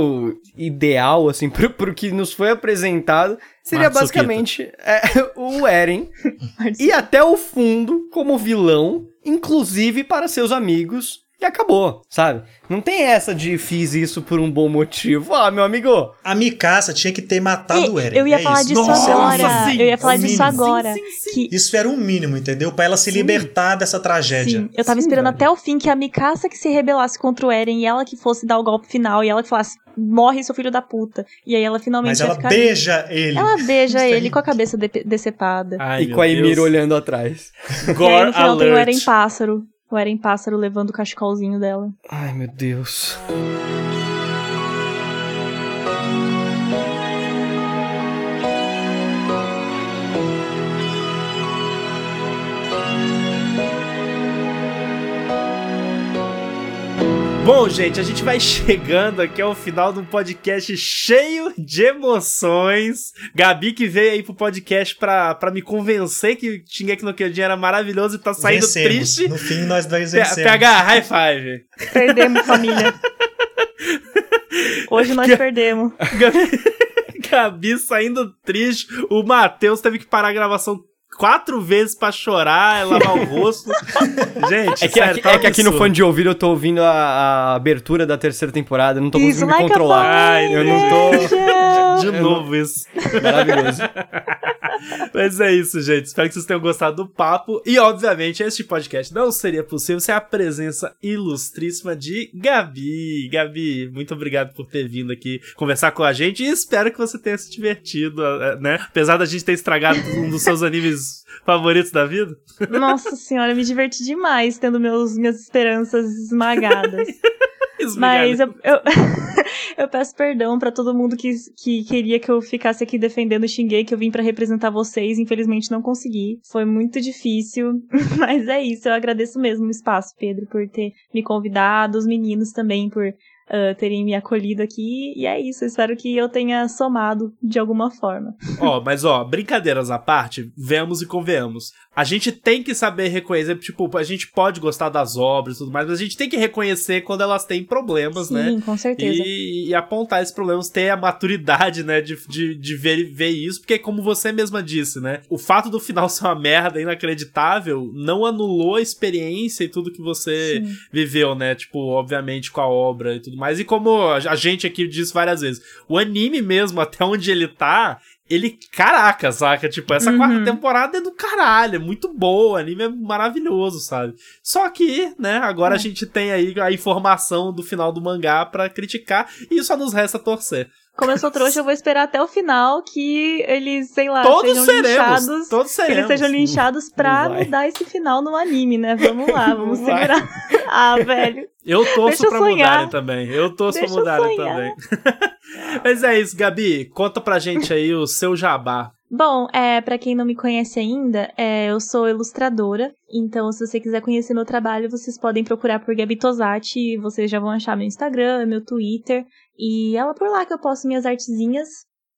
ideal, assim, *laughs* pro, pro que nos foi apresentado, seria Matsukita. basicamente é, *laughs* o Eren ir até o fundo como vilão, inclusive para seus amigos, e acabou, sabe? Não tem essa de fiz isso por um bom motivo. Ah, meu amigo, A Mikasa tinha que ter matado o Eren. eu ia é falar isso. disso Nossa, agora. sim, eu ia falar disso sim, agora. sim, sim. Que Isso era um mínimo, entendeu? Pra ela se libertar dessa tragédia. Sim, eu tava Sim, esperando velho. até o fim que a Mikasa que se rebelasse contra o Eren e ela que fosse dar o golpe final e ela que falasse, morre seu filho da puta. E aí ela finalmente Mas ela ficar. beija ele. Ela beija ele com a cabeça de- decepada. Ai, e com a. Emir olhando atrás. e aí Gore no final tem o alert. Eren pássaro. O Eren pássaro levando o cachecolzinho dela. Ai, meu Deus. Bom, gente, a gente vai chegando aqui ao final de um podcast cheio de emoções. Gabi que veio aí pro podcast pra, pra me convencer que Shingeki no Kyojin era maravilhoso e tá saindo Vencemos. triste. No fim, nós dois vencemos. PH, high five. Perdemos, família. *laughs* Hoje nós perdemos. Gabi, *laughs* Gabi saindo triste. O Matheus teve que parar a gravação quatro vezes pra chorar, lavar o rosto. *laughs* Gente, É que, sério, aqui, tá é que aqui no fone de ouvido eu tô ouvindo a, a abertura da terceira temporada, eu não tô conseguindo me like a controlar. Ai, eu não tô. De novo isso. Maravilhoso. *laughs* Mas é isso, gente. Espero que vocês tenham gostado do papo. E, obviamente, este podcast não seria possível sem a presença ilustríssima de Gabi. Gabi, muito obrigado por ter vindo aqui conversar com a gente. E espero que você tenha se divertido, eh, né? Apesar da gente ter estragado um dos seus animes favoritos da vida. Nossa senhora, eu me diverti demais tendo meus, minhas esperanças esmagadas. *laughs* Mas eu, eu, *laughs* eu peço perdão pra todo mundo que, que queria que eu ficasse aqui defendendo o Xinguei, que eu vim pra representar vocês. Infelizmente não consegui. Foi muito difícil. *laughs* Mas é isso, eu agradeço mesmo o espaço, Pedro, por ter me convidado, os meninos também por ah, terem me acolhido aqui. E é isso, espero que eu tenha somado de alguma forma. Ó, mas ó, brincadeiras à parte, vemos e convenhamos. A gente tem que saber reconhecer, tipo, a gente pode gostar das obras e tudo mais, mas a gente tem que reconhecer quando elas têm problemas, Sim, né? com certeza. E, e apontar esses problemas, ter a maturidade, né, de, de, de ver, ver isso, porque como você mesma disse, né, o fato do final *laughs* ser uma merda inacreditável não anulou a experiência e tudo que você Sim. viveu, né, tipo, obviamente com a obra e tudo mais, e como a gente aqui disse várias vezes, o anime mesmo, *laughs* até onde ele tá, ele, caraca, saca? Tipo, essa Uhum. quarta temporada é do caralho, é muito boa, o anime é maravilhoso, sabe? Só que, né, agora É. a gente tem aí a informação do final do mangá pra criticar e só nos resta torcer. Como eu sou trouxa, eu vou esperar até o final que eles, sei lá, todos sejam seremos, linchados. todos Que eles seremos. sejam linchados pra mudar esse final no anime, né? Vamos lá, *laughs* vamos segurar. ah, velho. Eu torço Deixa pra mudarem também. Eu torço Deixa pra mudarem também. *laughs* Mas é isso, Gabi. Conta pra gente aí o seu jabá. Bom, é, para quem não me conhece ainda, é, eu sou ilustradora, então se você quiser conhecer meu trabalho, vocês podem procurar por Gabi Tosati, vocês já vão achar meu Instagram, meu Twitter, e é por lá que eu posto minhas artezinhas.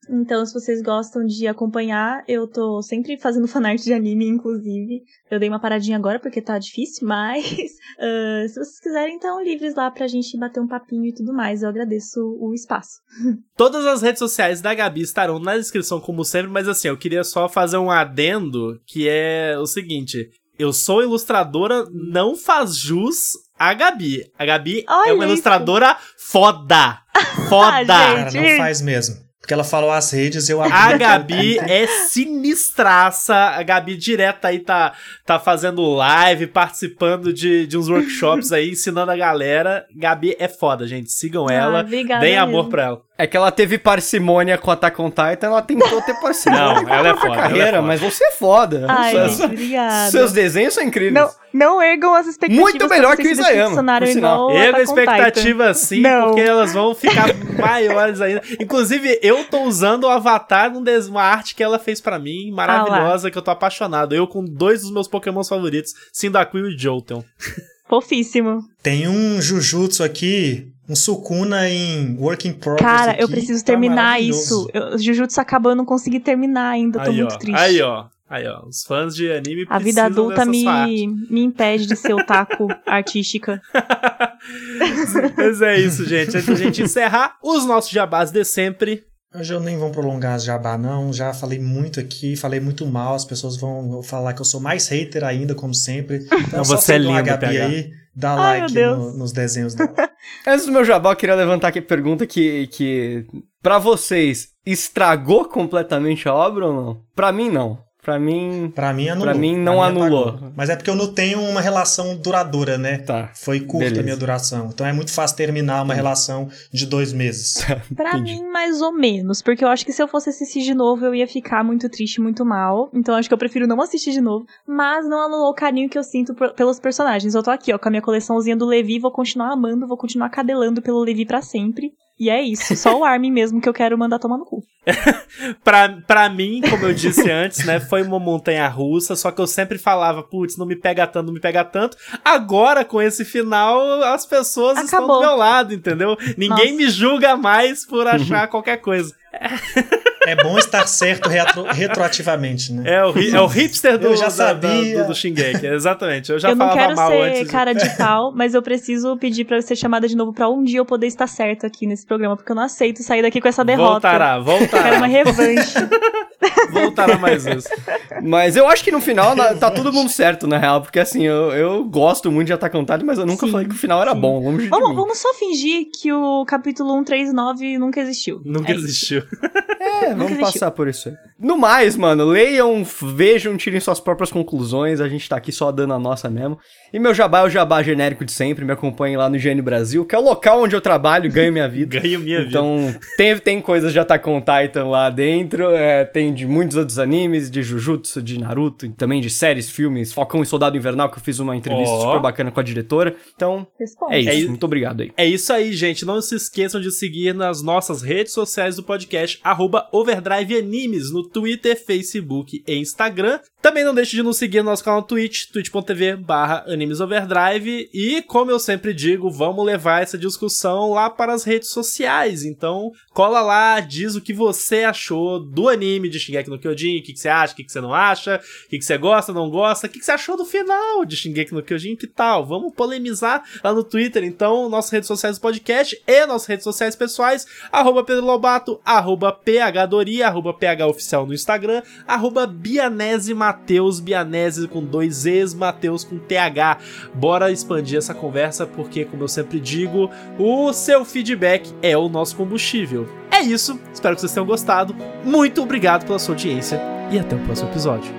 Então, se vocês gostam de acompanhar, eu tô sempre fazendo *laughs* fanart de anime, inclusive. Eu dei uma paradinha agora porque tá difícil, mas *laughs* ah, se vocês quiserem, então livres lá pra gente bater um papinho e tudo mais. Eu agradeço o espaço. *laughs* Todas as redes sociais da Gabi estarão na descrição, como sempre, mas assim, eu queria só fazer um adendo que é o seguinte. Eu sou ilustradora, não faz jus a Gabi. A Gabi é Olha uma isso. ilustradora foda. *laughs* Foda. gente. Cara, não faz mesmo. Porque ela falou as redes, eu abri. A Gabi é sinistraça. A Gabi direto aí tá, tá fazendo live, participando de, de uns workshops aí, ensinando a galera. Gabi é foda, gente. Sigam Ah, ela. obrigada Deem amor mesmo. pra ela. É que ela teve parcimônia com Attack on Titan, ela tentou ter parcimônia Não, ela é com a foda, ela é carreira, foda. mas você é foda. Ai, Seus- obrigada. Seus desenhos são incríveis. Não, não ergam as expectativas. Muito melhor que o Isayama, Erga a expectativa sim, Não. porque elas vão ficar *laughs* maiores ainda. Inclusive, eu tô usando o Avatar uma arte que ela fez pra mim, maravilhosa, que eu tô apaixonado. Eu com dois dos meus pokémons favoritos, Cyndaquil e Jolteon. *laughs* Fofíssimo. Tem um Jujutsu aqui, um Sukuna em Work in Progress. Cara, eu aqui, preciso tá terminar maravilhoso. isso. Eu, Jujutsu acabou, eu não consegui terminar ainda. Eu tô aí, muito ó. triste. Aí, ó. Aí, ó, os fãs de anime A vida adulta me, me impede de ser otaku *laughs* artística. *laughs* Mas é isso, gente. Antes da gente encerrar, os nossos jabás de sempre. Hoje eu nem vou prolongar as jabá, não. Já falei muito aqui, falei muito mal. As pessoas vão falar que eu sou mais hater ainda, como sempre. Então, *laughs* Não, você é lindo, Gabi aí, dá Ai, like no- nos desenhos dela. *laughs* Antes do meu jabá, eu queria levantar aqui a pergunta que, que pra vocês, estragou completamente a obra ou não? Pra mim, não. Pra mim, Pra mim anulou. Pra mim, não Pra anulou. apagou. Mas é porque eu não tenho uma relação duradoura, né? tá. Foi curta Beleza. a minha duração. Então é muito fácil terminar uma relação de dois meses. *laughs* Pra Entendi. mim, mais ou menos. Porque eu acho que se eu fosse assistir de novo, eu ia ficar muito triste, muito mal. Então acho que eu prefiro não assistir de novo. Mas não anulou o carinho que eu sinto por- pelos personagens. Eu tô aqui, ó, com a minha coleçãozinha do Levi, vou continuar amando, vou continuar cadelando pelo Levi pra sempre. E é isso. Só o Armin mesmo que eu quero mandar tomar no cu. *laughs* Pra, pra mim, como eu disse antes, né, foi uma montanha russa, só que eu sempre falava, putz, não me pega tanto, não me pega tanto. Agora, com esse final, as pessoas estão Acabou. do meu lado, entendeu? Ninguém Nossa. me julga mais por achar qualquer coisa. É bom estar certo retro- retroativamente, né? É o, é o hipster do, Eu já sabia. da- do, do Shingeki, exatamente. Eu já eu não falava quero mal ser antes. de- cara de *laughs* pau, mas eu preciso pedir pra ser chamada de novo pra um dia eu poder estar certo aqui nesse programa, porque eu não aceito sair daqui com essa derrota. Voltará, Quero uma voltará. revanche. *laughs* voltará mais vezes. Mas eu acho que no final na- tá todo mundo certo, na real. Porque assim, eu, eu gosto muito de Attack on Titan, mas eu nunca Sim, falei que o final era sim. bom, Vamos, mim. vamos só fingir que o capítulo 139 nunca existiu. Nunca É isso. existiu. É, vamos existiu. passar por isso aí. No mais, mano, leiam, vejam, tirem suas próprias conclusões. A gente tá aqui só dando a nossa mesmo. E meu jabá é o jabá genérico de sempre. Me acompanhem lá no GN Brasil, que é o local onde eu trabalho e ganho minha *laughs* vida. Ganho minha vida. Então, tem, tem coisas de Attack on Titan lá dentro, é, tem de muitos outros animes, de Jujutsu, de Naruto, e também de séries, filmes, Falcão e Soldado Invernal, que eu fiz uma entrevista Ó. super bacana com a diretora. Então, Responde. é isso. É isso. Muito obrigado aí. É isso aí, gente. Não se esqueçam de seguir nas nossas redes sociais do podcast, arroba Overdrive Animes, no Twitter, Facebook e Instagram. Também não deixe de nos seguir no nosso canal no Twitch, twitch.tv barra animesoverdrive. E, como eu sempre digo, vamos levar essa discussão lá para as redes sociais. Então, cola lá, diz o que você achou do anime de Shingeki no Kyojin, o que, que você acha, o que, que você não acha, o que, que você gosta, não gosta, o que, que você achou do final de Shingeki no Kyojin, que tal? Vamos polemizar lá no Twitter, então, nossas redes sociais do podcast e nossas redes sociais pessoais, arroba Pedro Lobato, arroba PHDori, arroba PHOficial no Instagram, arroba Bianese Mateus, Bianese com dois E's, Mateus com TH. Bora expandir essa conversa, porque, como eu sempre digo, o seu feedback é o nosso combustível. É isso, espero que vocês tenham gostado. Muito obrigado pela sua audiência e até o próximo episódio.